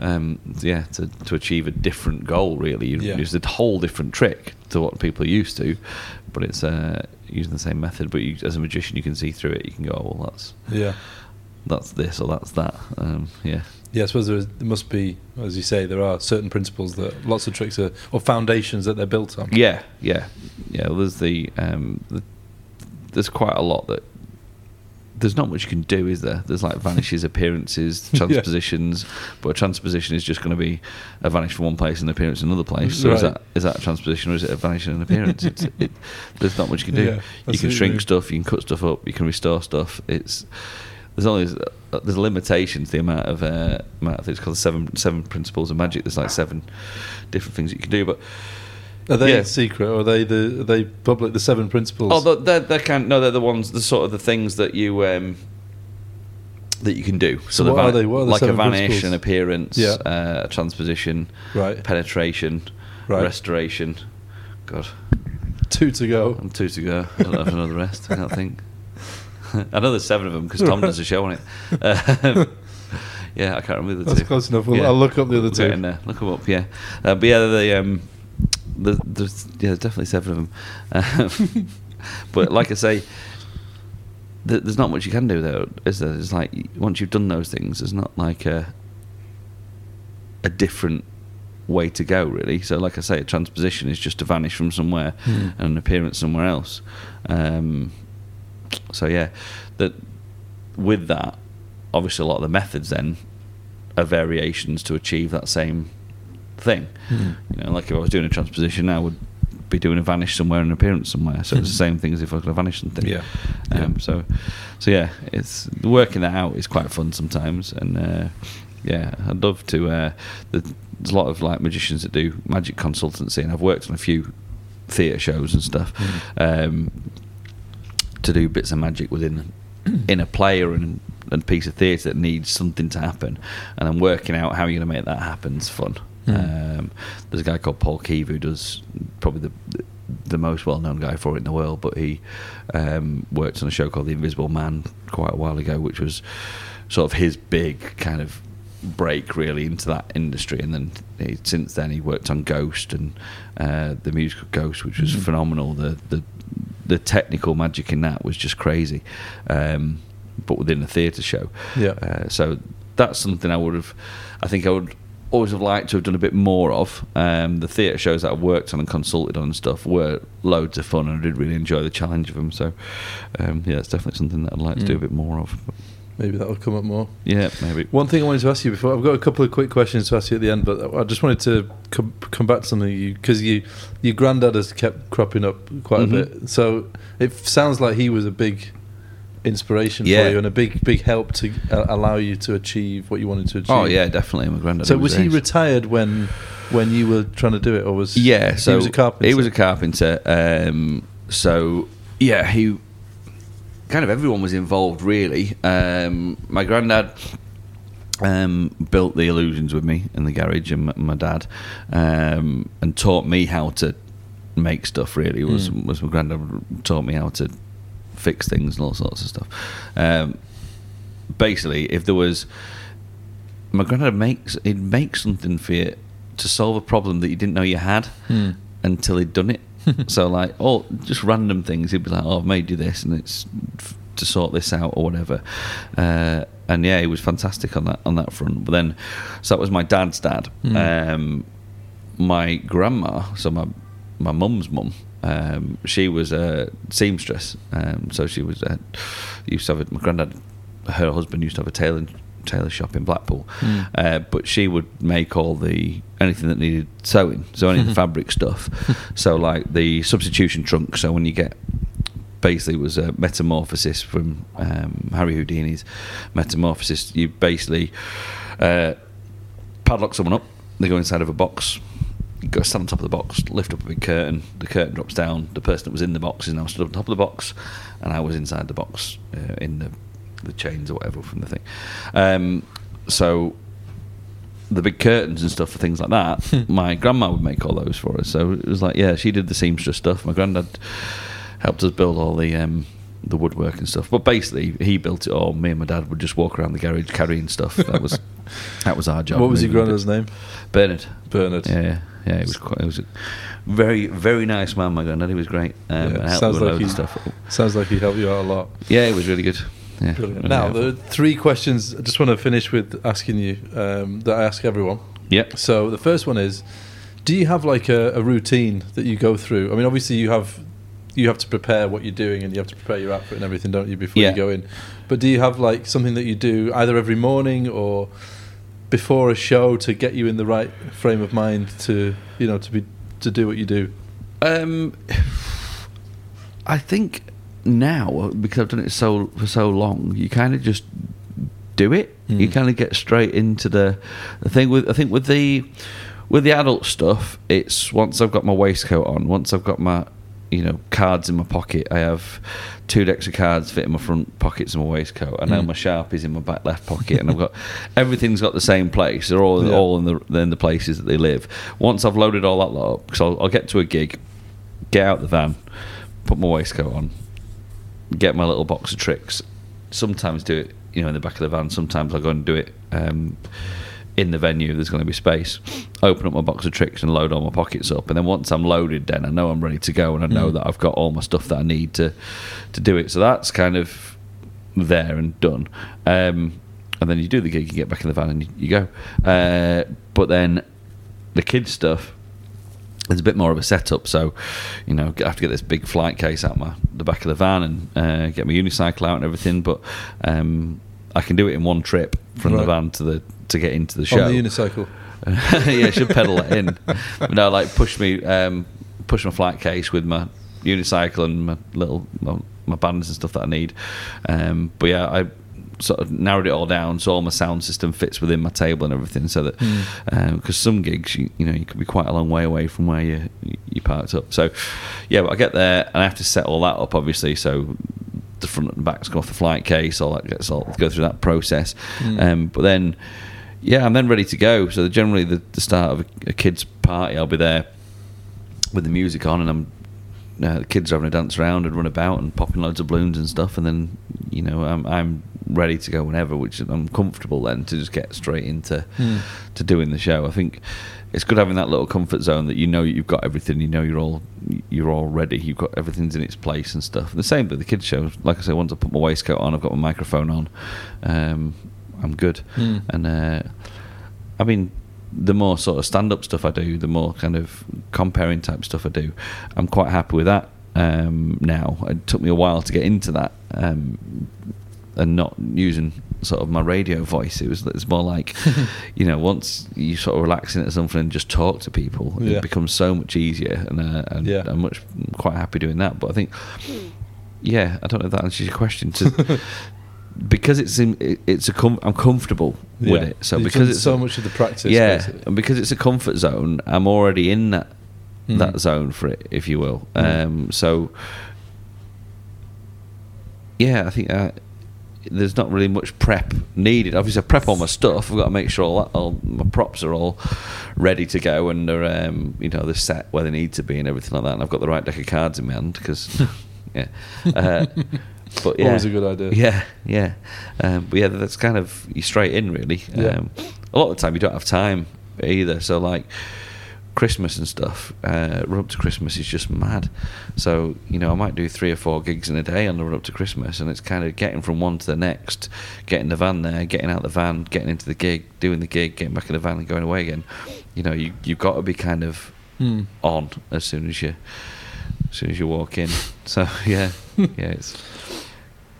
um, yeah, to, to achieve a different goal. Really, you Yeah. use a whole different trick to what people are used to, but it's uh, using the same method. But you, as a magician, you can see through it. You can go, "Oh, well, that's Yeah. that's this or that's that." Um, yeah. Yeah, I suppose there, is, there must be, as you say, there are certain principles that lots of tricks are, or foundations that they're built on. Yeah, yeah, yeah. Well, there's the, um, the there's quite a lot that there's not much you can do, is there? There's like vanishes, appearances, Yeah. transpositions, but a transposition is just going to be a vanish from one place and an appearance in another place. So is that is that a transposition or is it a vanish and an appearance? it's, it, there's not much you can do. Yeah, you can shrink stuff, you can cut stuff up, you can restore stuff. It's there's only there's a limitation to the amount of uh, amount of things called the seven seven principles of magic. There's like seven different things that you can do, but Are they Yeah. secret, or are they the are they public? The seven principles. Oh, they're, they're, kind. No, they're the ones. The sort of the things that you um, that you can do. So the what are they? What are like a vanish, principles? an appearance, Yeah. uh, a transposition, right, penetration, Right. restoration. God, two to go. I'm two to go. I don't have another rest. I don't think. I know there's seven of them because Tom does a show on it. Um, yeah, I can't remember the That's two. close enough. We'll- Yeah. I'll look up the other We'll two. Look them up. Yeah, uh, but yeah, the um, the, there's yeah, there's definitely seven of them. Um, but like I say, th- there's not much you can do there, is there? It's like once you've done those things, there's not like a a different way to go really. So like I say, a transposition is just to vanish from somewhere Hmm. and an appearance somewhere else. Um, so yeah, that with that, obviously a lot of the methods then are variations to achieve that same thing. Hmm. You know, like if I was doing a transposition, I would be doing a vanish somewhere and an appearance somewhere. So it's the same thing as if I was going to vanish something. Yeah. Um, So, so yeah, it's working that out is quite fun sometimes, and uh, yeah, I'd love to. Uh, the, there's a lot of like magicians that do magic consultancy, and I've worked on a few theatre shows and stuff um, to do bits of magic within in a play or in a piece of theatre that needs something to happen, and then working out how you're going to make that happen is fun. Mm. Um, there's a guy called Paul Kieve who does probably the the most well-known guy for it in the world, but he um, worked on a show called The Invisible Man quite a while ago, which was sort of his big kind of break really into that industry. And then he, since then, he worked on Ghost and uh, the musical Ghost, which was Mhm. phenomenal. The the the technical magic in that was just crazy, um, but within a theatre show. Yeah. Uh, so that's something I would have. I think I would always have liked to have done a bit more of. Um, the theatre shows that I've worked on and consulted on and stuff were loads of fun, and I did really enjoy the challenge of them. So um, yeah, it's definitely something that I'd like to do a Mm. bit more of. Maybe that'll come up more. yeah, maybe. One thing I wanted to ask you before, I've got a couple of quick questions to ask you at the end, but I just wanted to come, come back to something you because you your granddad has kept cropping up quite Mhm. a bit. So it sounds like he was a big inspiration Yeah. for you and a big big help to uh, allow you to achieve what you wanted to achieve. Oh yeah, definitely. My granddad. So was he retired when when you were trying to do it, or was Yeah, so he was a carpenter? He was a carpenter. Um, so yeah, he kind of everyone was involved really. Um, my granddad um, built the illusions with me in the garage, and my, my dad, um, and taught me how to make stuff. Really, was Mm. was my granddad taught me how to fix things and all sorts of stuff. Um, basically, if there was my granddad makes he'd make something for you to solve a problem that you didn't know you had Hmm. until he'd done it. so like, oh, just random things. He'd be like, "Oh, I've made you this, and it's f- to sort this out or whatever." Uh, and yeah, he was fantastic on that on that front. But then, so that was my dad's dad. Mm. Um, my grandma, so my my mum's mum, um, she was a seamstress. Um, so she was uh, used to have a, my granddad, her husband used to have a tailor tailor shop in Blackpool. Mm. Uh, but she would make all the anything that needed sewing, so any of the fabric stuff. So like the substitution trunk. So when you get basically it was a metamorphosis from um, Harry Houdini's metamorphosis. You basically uh, padlock someone up. They go inside of a box. Go stand on top of the box, lift up a big curtain. The curtain drops down. The person that was in the box is now stood on top of the box, and I was inside the box uh, in the the chains or whatever from the thing. Um, so the big curtains and stuff for things like that, my grandma would make all those for us. So it was like, yeah, she did the seamstress stuff. My granddad helped us build all the um, the woodwork and stuff. But basically, he built it all. Me and my dad would just walk around the garage carrying stuff. That was that was our job. What was your moving granddad's name? Bernard. Bernard. Yeah, yeah, yeah. It was quite. It was a very, very nice man. My granddad. He was great. Um, Yeah, and helped sounds with like loads he- of stuff. Sounds like he helped you out a lot. Yeah, it was really good. Yeah. Brilliant. really Now, helpful. the three questions I just want to finish with asking you um, that I ask everyone. yeah. So the first one is, do you have like a, a routine that you go through? I mean, obviously you have you have to prepare what you're doing and you have to prepare your outfit and everything, don't you, before Yeah. you go in? But do you have like something that you do either every morning or before a show to get you in the right frame of mind to you know to be to do what you do? Um, I think now because I've done it so for so long, you kind of just do it. You Mm. kind of get straight into the the thing. With I think with the with the adult stuff, it's once I've got my waistcoat on, once I've got my you know cards in my pocket, I have two decks of cards fit in my front pockets of my waistcoat. I know Mm. my sharpies in my back left pocket, and I've got everything's got the same place. They're all Yeah. all in the in the places that they live. Once I've loaded all that lot up, because I'll, I'll get to a gig, get out the van, put my waistcoat on, get my little box of tricks. Sometimes do it, you know, in the back of the van. Sometimes I'll go and do it um, in the venue. There's going to be space. Open up my box of tricks and load all my pockets up. And then once I'm loaded, then I know I'm ready to go, and I know Mm. that I've got all my stuff that I need to to do it. So that's kind of there and done. Um, and then you do the gig, you get back in the van, and you, you go. Uh, but then the kids stuff there's a bit more of a setup. So, you know, I have to get this big flight case out my the back of the van and uh, get my unicycle out and everything. But um, I can do it in one trip from the van to the to get into the show. On the unicycle. yeah, should pedal it in. No, like push me, um, push my flight case with my unicycle and my little my, my bands and stuff that I need. Um, but yeah, I sort of narrowed it all down so all my sound system fits within my table and everything. So that because some gigs, you, you know, you could be quite a long way away from where you you parked up. So yeah, I get there and I have to set all that up obviously. So the front and back's go off the flight case, all that gets all go through that process. Um, but then, yeah, I'm then ready to go. So generally, the, the start of a, a kid's party, I'll be there with the music on, and I'm uh, the kids are having a dance around and run about and popping loads of balloons and stuff, and then you know I'm I'm ready to go whenever, which I'm comfortable then to just get straight into to doing the show. I think it's good having that little comfort zone that you know you've got everything, you know you're all you're all ready, you've got everything's in its place and stuff. And The same with the kids show. Like I said, once I put my waistcoat on, I've got my microphone on, um, I'm good. Mm. And uh, I mean, the more sort of stand-up stuff I do, the more kind of comparing type stuff I do, I'm quite happy with that um, now. It took me a while to get into that um, and not using sort of my radio voice. It was it's more like, you know, once you sort of relax into something and just talk to people, Yeah. it becomes so much easier, and, uh, and Yeah. I'm much quite happy doing that. But I think, yeah, I don't know if that answers your question. To because it's in, it's a com- I'm comfortable with it. So You've because done it's so much of the practice, yeah, basically. and because it's a comfort zone, I'm already in that Mm. that zone for it, if you will. Mm. Um, so yeah, I think uh, there's not really much prep needed. Obviously, I prep all my stuff. I've got to make sure all, that, all my props are all ready to go and they're um, you know they're set where they need to be and everything like that. And I've got the right deck of cards in my hand because yeah. Uh, but yeah, Always a good idea. Yeah, yeah. Um, but yeah, that's kind of you straight in really. Yeah. Um, a lot of the time you don't have time either. So like Christmas and stuff, uh, run up to Christmas is just mad. So you know I might do three or four gigs in a day on the run up to Christmas, and it's kind of getting from one to the next, getting the van there, getting out the van, getting into the gig, doing the gig, getting back in the van, and going away again. You know you you've got to be kind of Mm. on as soon as you as soon as you walk in. So yeah, yeah, it's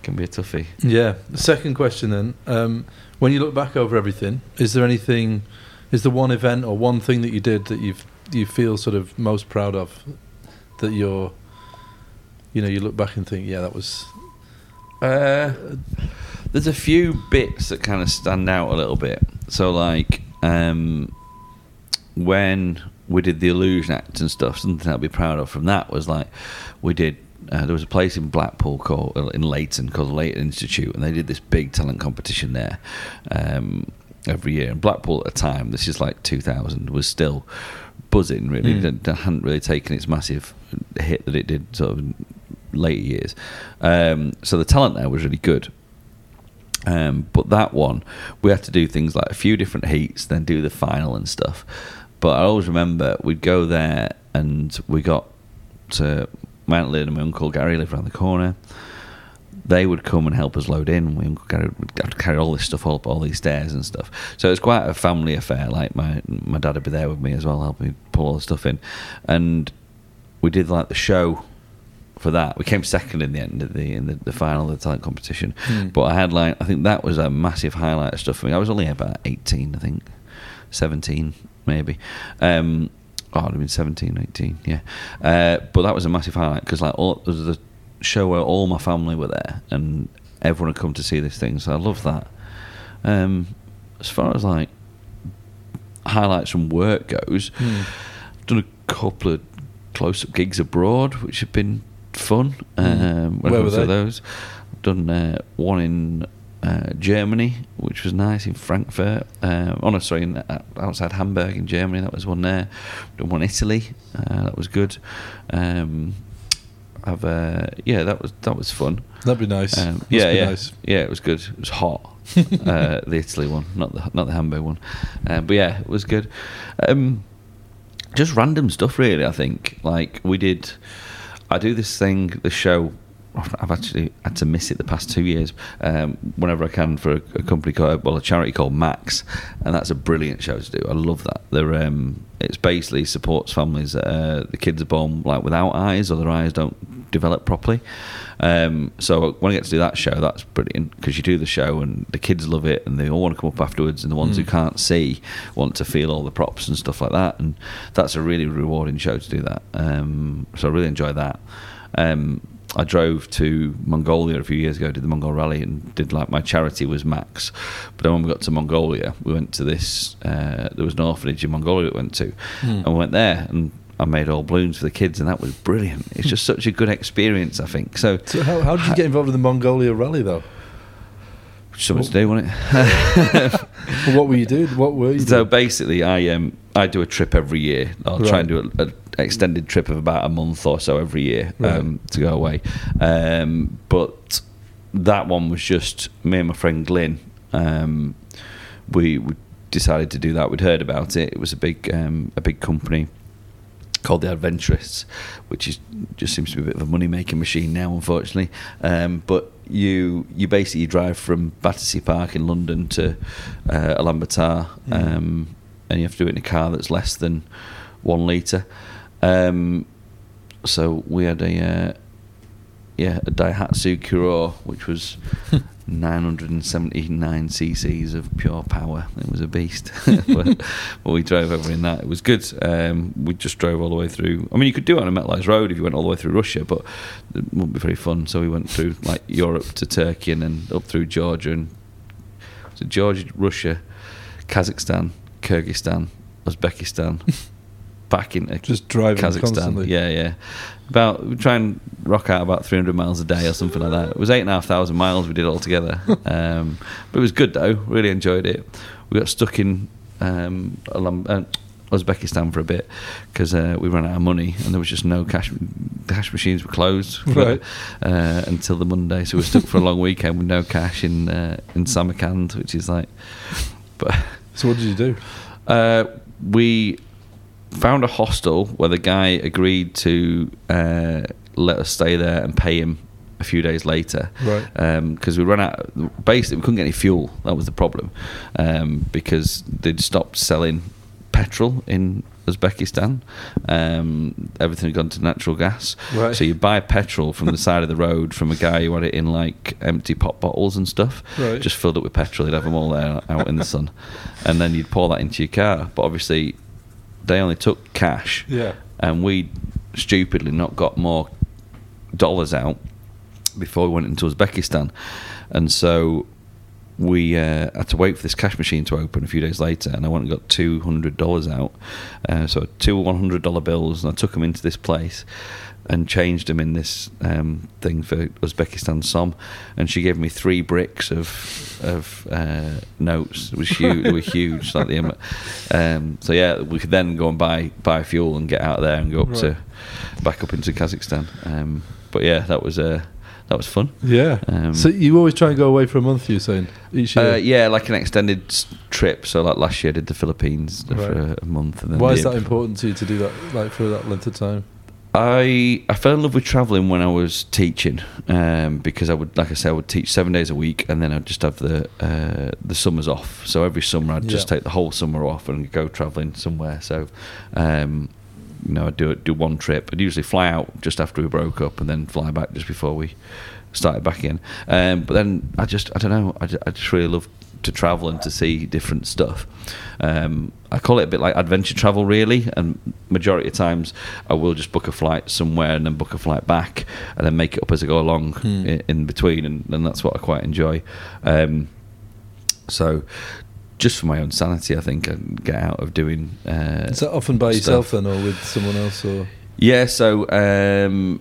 can be a toughie. Yeah. The second question then, um, when you look back over everything, is there anything, is there one event or one thing that you did that you've you feel sort of most proud of, that you're, you know, you look back and think, yeah, that was, Uh, there's a few bits that kind of stand out a little bit. So like um, when we did the illusion act and stuff, something I'd be proud of from that was like we did. Uh, there was a place in Blackpool called uh, in Layton called the Layton Institute, and they did this big talent competition there um, every year. And Blackpool at the time, this is like 2000, was still buzzing. Really, Mm. It hadn't really taken its massive hit that it did sort of in later years. Um, so the talent there was really good. Um, but that one, we had to do things like a few different heats, then do the final and stuff. But I always remember we'd go there and we got to Mount Lynn and my uncle Gary lived around the corner. They would come and help us load in. My uncle Gary would have to carry all this stuff up all these stairs and stuff. So it was quite a family affair. Like my my dad would be there with me as well, helping me pull all the stuff in. And we did like the show for that. We came second in the end of the in the, the final of the talent competition. Hmm. But I had like I think that was a massive highlight of stuff for me. I was only about eighteen, I think, seventeen maybe. Um, oh, I'd have been 17, 18, yeah. Uh, but that was a massive highlight because like all, it was the show where all my family were there and everyone had come to see this thing. So I love that. Um, as far as like highlights from work goes, Hmm. I've done a couple of close-up gigs abroad, which have been fun. Mm. Um, when it Where comes were to they? those, I've done uh, one in uh, Germany, which was nice in Frankfurt. Um, oh no, sorry, in, uh, outside Hamburg in Germany. That was one there. Done one Italy. Uh, that was good. Um, I've uh, yeah, that was that was fun. That'd be nice. Um, yeah, be yeah, nice. yeah. It was good. It was hot. uh, the Italy one, not the not the Hamburg one. Um, but yeah, it was good. Um, just random stuff, really. I think like we did. I do this thing, the show. I've actually had to miss it the past two years. Um, whenever I can for a, a company called well, a charity called Max, and that's a brilliant show to do. I love that. They're um, it's basically supports families that uh, the kids are born like without eyes or their eyes don't develop properly. Um, so when I get to do that show, that's brilliant because you do the show and the kids love it and they all want to come up afterwards, and the ones who Mm. can't see want to feel all the props and stuff like that, and that's a really rewarding show to do that. Um, so I really enjoy that. Um, I drove to Mongolia a few years ago, did the Mongol Rally, and did like my charity was Max. But then when we got to Mongolia, we went to this. Uh, there was an orphanage in Mongolia that we went to, Mm. and we went there, and I made all balloons for the kids, and that was brilliant. It's just such a good experience, I think. So, So how, how did you get involved in the Mongolia rally though? something to do, wasn't it? Well, what were you doing? What were you So doing? basically, I um I do a trip every year. I'll try and do an extended trip of about a month or so every year Right. um, to go away. Um, but that one was just me and my friend Glyn. Um, we, we decided to do that. We'd heard about it. It was a big um, a big company called the Adventurists, which is just seems to be a bit of a money making machine now, unfortunately. Um, but you you basically drive from Battersea Park in London to uh, Mm. um, and you have to do it in a car that's less than one litre. Um, so we had a uh, yeah a Daihatsu Cuore, which was 979 cc's of pure power. It was a beast. but, but we drove over in that. It was good. Um, we just drove all the way through. I mean, you could do it on a metalized road if you went all the way through Russia, but it wouldn't be very fun. So we went through like Europe to Turkey and then up through Georgia and so Georgia, Russia, Kazakhstan, Kyrgyzstan, Uzbekistan, back into Just driving Kazakhstan. constantly. Yeah, yeah. About we try and rock out about 300 miles a day or something like that. It was eight and a half thousand miles we did all together. um, but it was good though. Really enjoyed it. We got stuck in um, Alam- uh, Uzbekistan for a bit because uh, we ran out of money and there was just no cash. The cash machines were closed for, Right. uh, until the Monday, so we were stuck for a long weekend with no cash in uh, in Samarkand, which is like. But So what did you do? uh, we found a hostel where the guy agreed to uh, let us stay there and pay him a few days later. Right. Because we ran out. Basically, we couldn't get any fuel. That was the problem. Um, because they'd stopped selling petrol in Uzbekistan. Um, everything had gone to natural gas. Right. So you buy petrol from the side of the road from a guy who had it in like empty pop bottles and stuff. Right. Just filled up with petrol. He'd have them all there out in the sun, and then you'd pour that into your car. But obviously, they only took cash, Yeah. and we stupidly not got more dollars out before we went into Uzbekistan, and so we uh, had to wait for this cash machine to open a few days later, and I went and got two hundred dollars out. Uh, so two one hundred dollar bills, and I took them into this place and changed them in this um, thing for Uzbekistan Som, and she gave me three bricks of of uh, notes. It was huge. they were huge, like the um, so yeah, we could then go and buy buy fuel and get out of there and go up to back up into Kazakhstan. Um, but yeah, that was uh, that was fun. Yeah. Um, so you always try and go away for a month. you're saying each year? Uh, yeah, like an extended trip. So like last year, I did the Philippines for a, a month. And then Why is that important to you to do that like for that length of time? I I fell in love with traveling when I was teaching um, because I would, like I said, I would teach seven days a week, and then I'd just have the uh, the summers off. So every summer, I'd just Yeah. take the whole summer off and go traveling somewhere. So, um, you know, I'd do do one trip. I'd usually fly out just after we broke up, and then fly back just before we started back in. Um, but then I just, I don't know, I, ju- I just really love to travel and to see different stuff. Um, I call it a bit like adventure travel, really. And majority of times, I will just book a flight somewhere and then book a flight back, and then make it up as I go along Hmm. in, in between, and, and that's what I quite enjoy. Um, so, just for my own sanity, I think I get out of doing. Uh, Is that often by stuff. yourself then, or with someone else? Or Yeah, so um,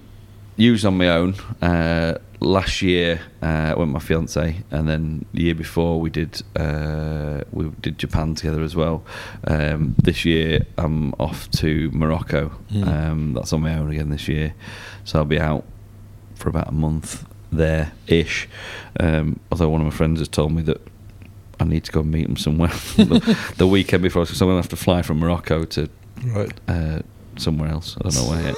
used on my own. Uh, last year uh, I went with my fiance, and then the year before we did uh, we did Japan together as well. Um, this year I'm off to Morocco. Mm. Um, that's on my own again this year, so I'll be out for about a month there ish. Um, although one of my friends has told me that. I need to go and meet him somewhere the, the weekend before, so I'm going to have to fly from Morocco to right? uh, somewhere else. I don't know where yet.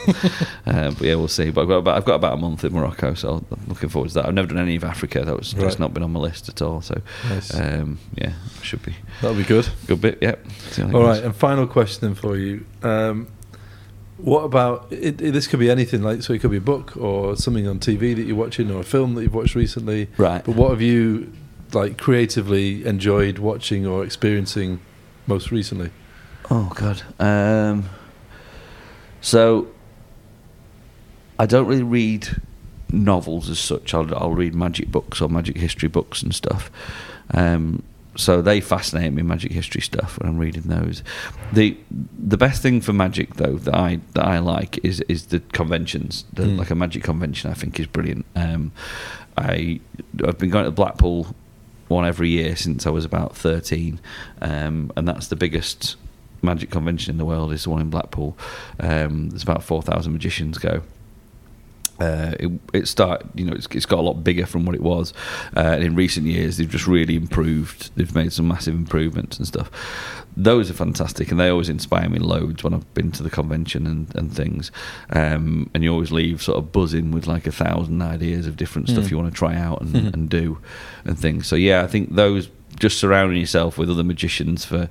uh, but yeah, we'll see. But I've got about I've got about a month in Morocco, so I'm looking forward to that. I've never done any of Africa. That was that's Right. not been on my list at all. So Nice. um, yeah, should be That'll be good. good bit. Yeah. How that All goes. right, and final question then for you. Um, What about it, it- this? Could be anything. Like, so it could be a book or something on TV that you're watching, or a film that you've watched recently. Right. But what have you like creatively enjoyed watching or experiencing most recently? Oh God. Um, so I don't really read novels as such. I'll, I'll read magic books or magic history books and stuff. Um, so they fascinate me, magic history stuff, when I'm reading those. the The best thing for magic, though, that I that I like is is the conventions. The, Mm. Like a magic convention, I think is brilliant. Um, I I've been going to the Blackpool one every year since I was about 13, um, and that's the biggest magic convention in the world. Is the one in Blackpool. Um, there's about 4,000 magicians go. Uh, it, it start, you know, it's, it's got a lot bigger from what it was. Uh, and in recent years, they've just really improved. They've made some massive improvements and stuff. Those are fantastic, and they always inspire me loads when I've been to the convention and, and things. Um, and you always leave sort of buzzing with like a thousand ideas of different stuff Mm. you want to try out and, Mhm. and do and things. So yeah, I think those just surrounding yourself with other magicians for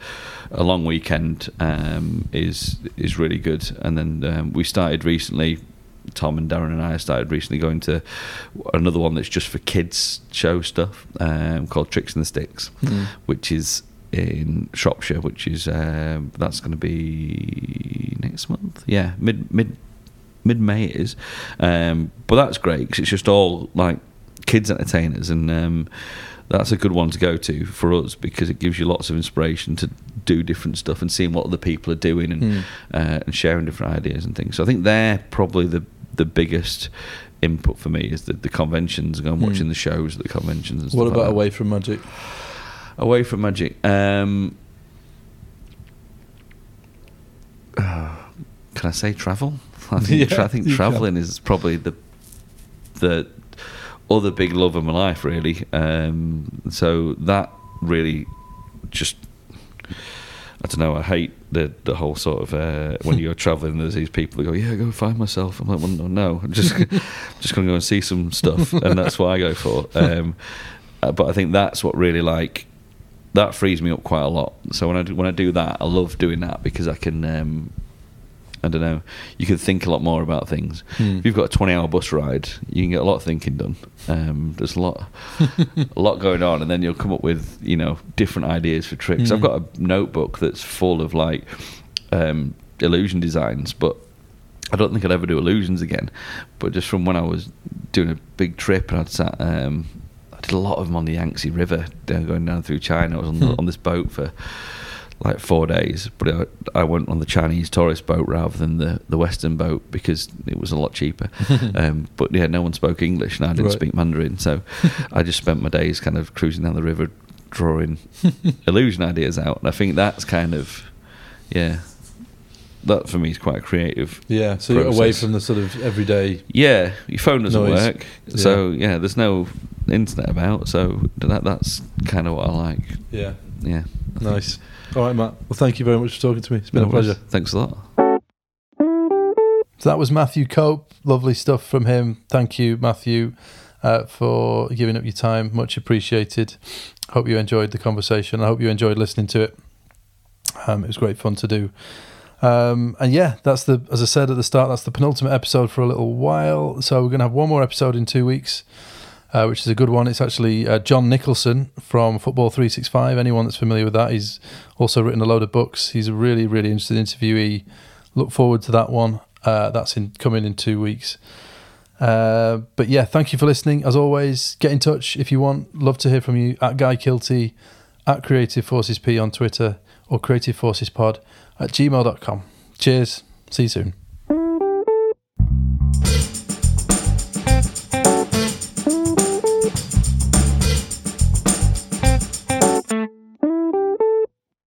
a long weekend um, is is really good. And then um, we started recently. Tom and Darren and I started recently going to another one that's just for kids show stuff um, called Tricks and the Sticks, Mm. which is in Shropshire, which is um, that's going to be next month. Yeah, mid mid mid May it is. Um, but that's great because it's just all like kids entertainers, and um, that's a good one to go to for us because it gives you lots of inspiration to do different stuff and seeing what other people are doing and Mm. uh, and sharing different ideas and things. So I think they're probably the the biggest input for me is the, the conventions and going Mm. watching the shows at the conventions and stuff What about that. away from magic? Away from magic. Um, uh, can I say travel? I think, Yeah, I think you can. traveling is probably the the other big love of my life, really. Um, so that really just I don't know. I hate the the whole sort of uh, when you're traveling. There's these people that go, "Yeah, go find myself." I'm like, well, no, no, I'm just just going to go and see some stuff, and that's what I go for. Um, uh, but I think that's what really like that frees me up quite a lot. So when I do, when I do that, I love doing that because I can. Um, I don't know. You can think a lot more about things. Hmm. If you've got a twenty-hour bus ride, you can get a lot of thinking done. Um, there's a lot, a lot going on, and then you'll come up with you know different ideas for tricks. Mm. I've got a notebook that's full of like um, illusion designs, but I don't think I'd ever do illusions again. But just from when I was doing a big trip and I'd sat, um, I did a lot of them on the Yangtze River, going down through China. I was on, the, Hmm. on this boat for like four days, but I, I went on the Chinese tourist boat rather than the, the Western boat because it was a lot cheaper. um, but yeah, no one spoke English and I didn't Right. speak Mandarin, so I just spent my days kind of cruising down the river, drawing illusion ideas out. And I think that's kind of, yeah, that for me is quite creative. Yeah, so you're away from the sort of everyday. Yeah, your phone doesn't Noise. work, so yeah, there's no internet about, so that that's kind of what I like. Yeah, Yeah, nice. All right, Matt. Well, thank you very much for talking to me. It's been No a worries. pleasure. Thanks a lot. So that was Matthew Cope. Lovely stuff from him. Thank you, Matthew, uh, for giving up your time. Much appreciated. Hope you enjoyed the conversation. I hope you enjoyed listening to it. Um, it was great fun to do. Um, and yeah, that's the as I said at the start, that's the penultimate episode for a little while. So we're going to have one more episode in two weeks, uh, which is a good one. It's actually uh, John Nicholson from Football Three Six Five. Anyone that's familiar with that, he's also written a load of books. He's a really really interesting interviewee. Look forward to that one. Uh, that's in coming in two weeks. Uh, but yeah, thank you for listening. As always, get in touch if you want. Love to hear from you at Guy Kilty, at Creative Forces P on Twitter, or Creative Forces Pod at gmail.com. Cheers. See you soon.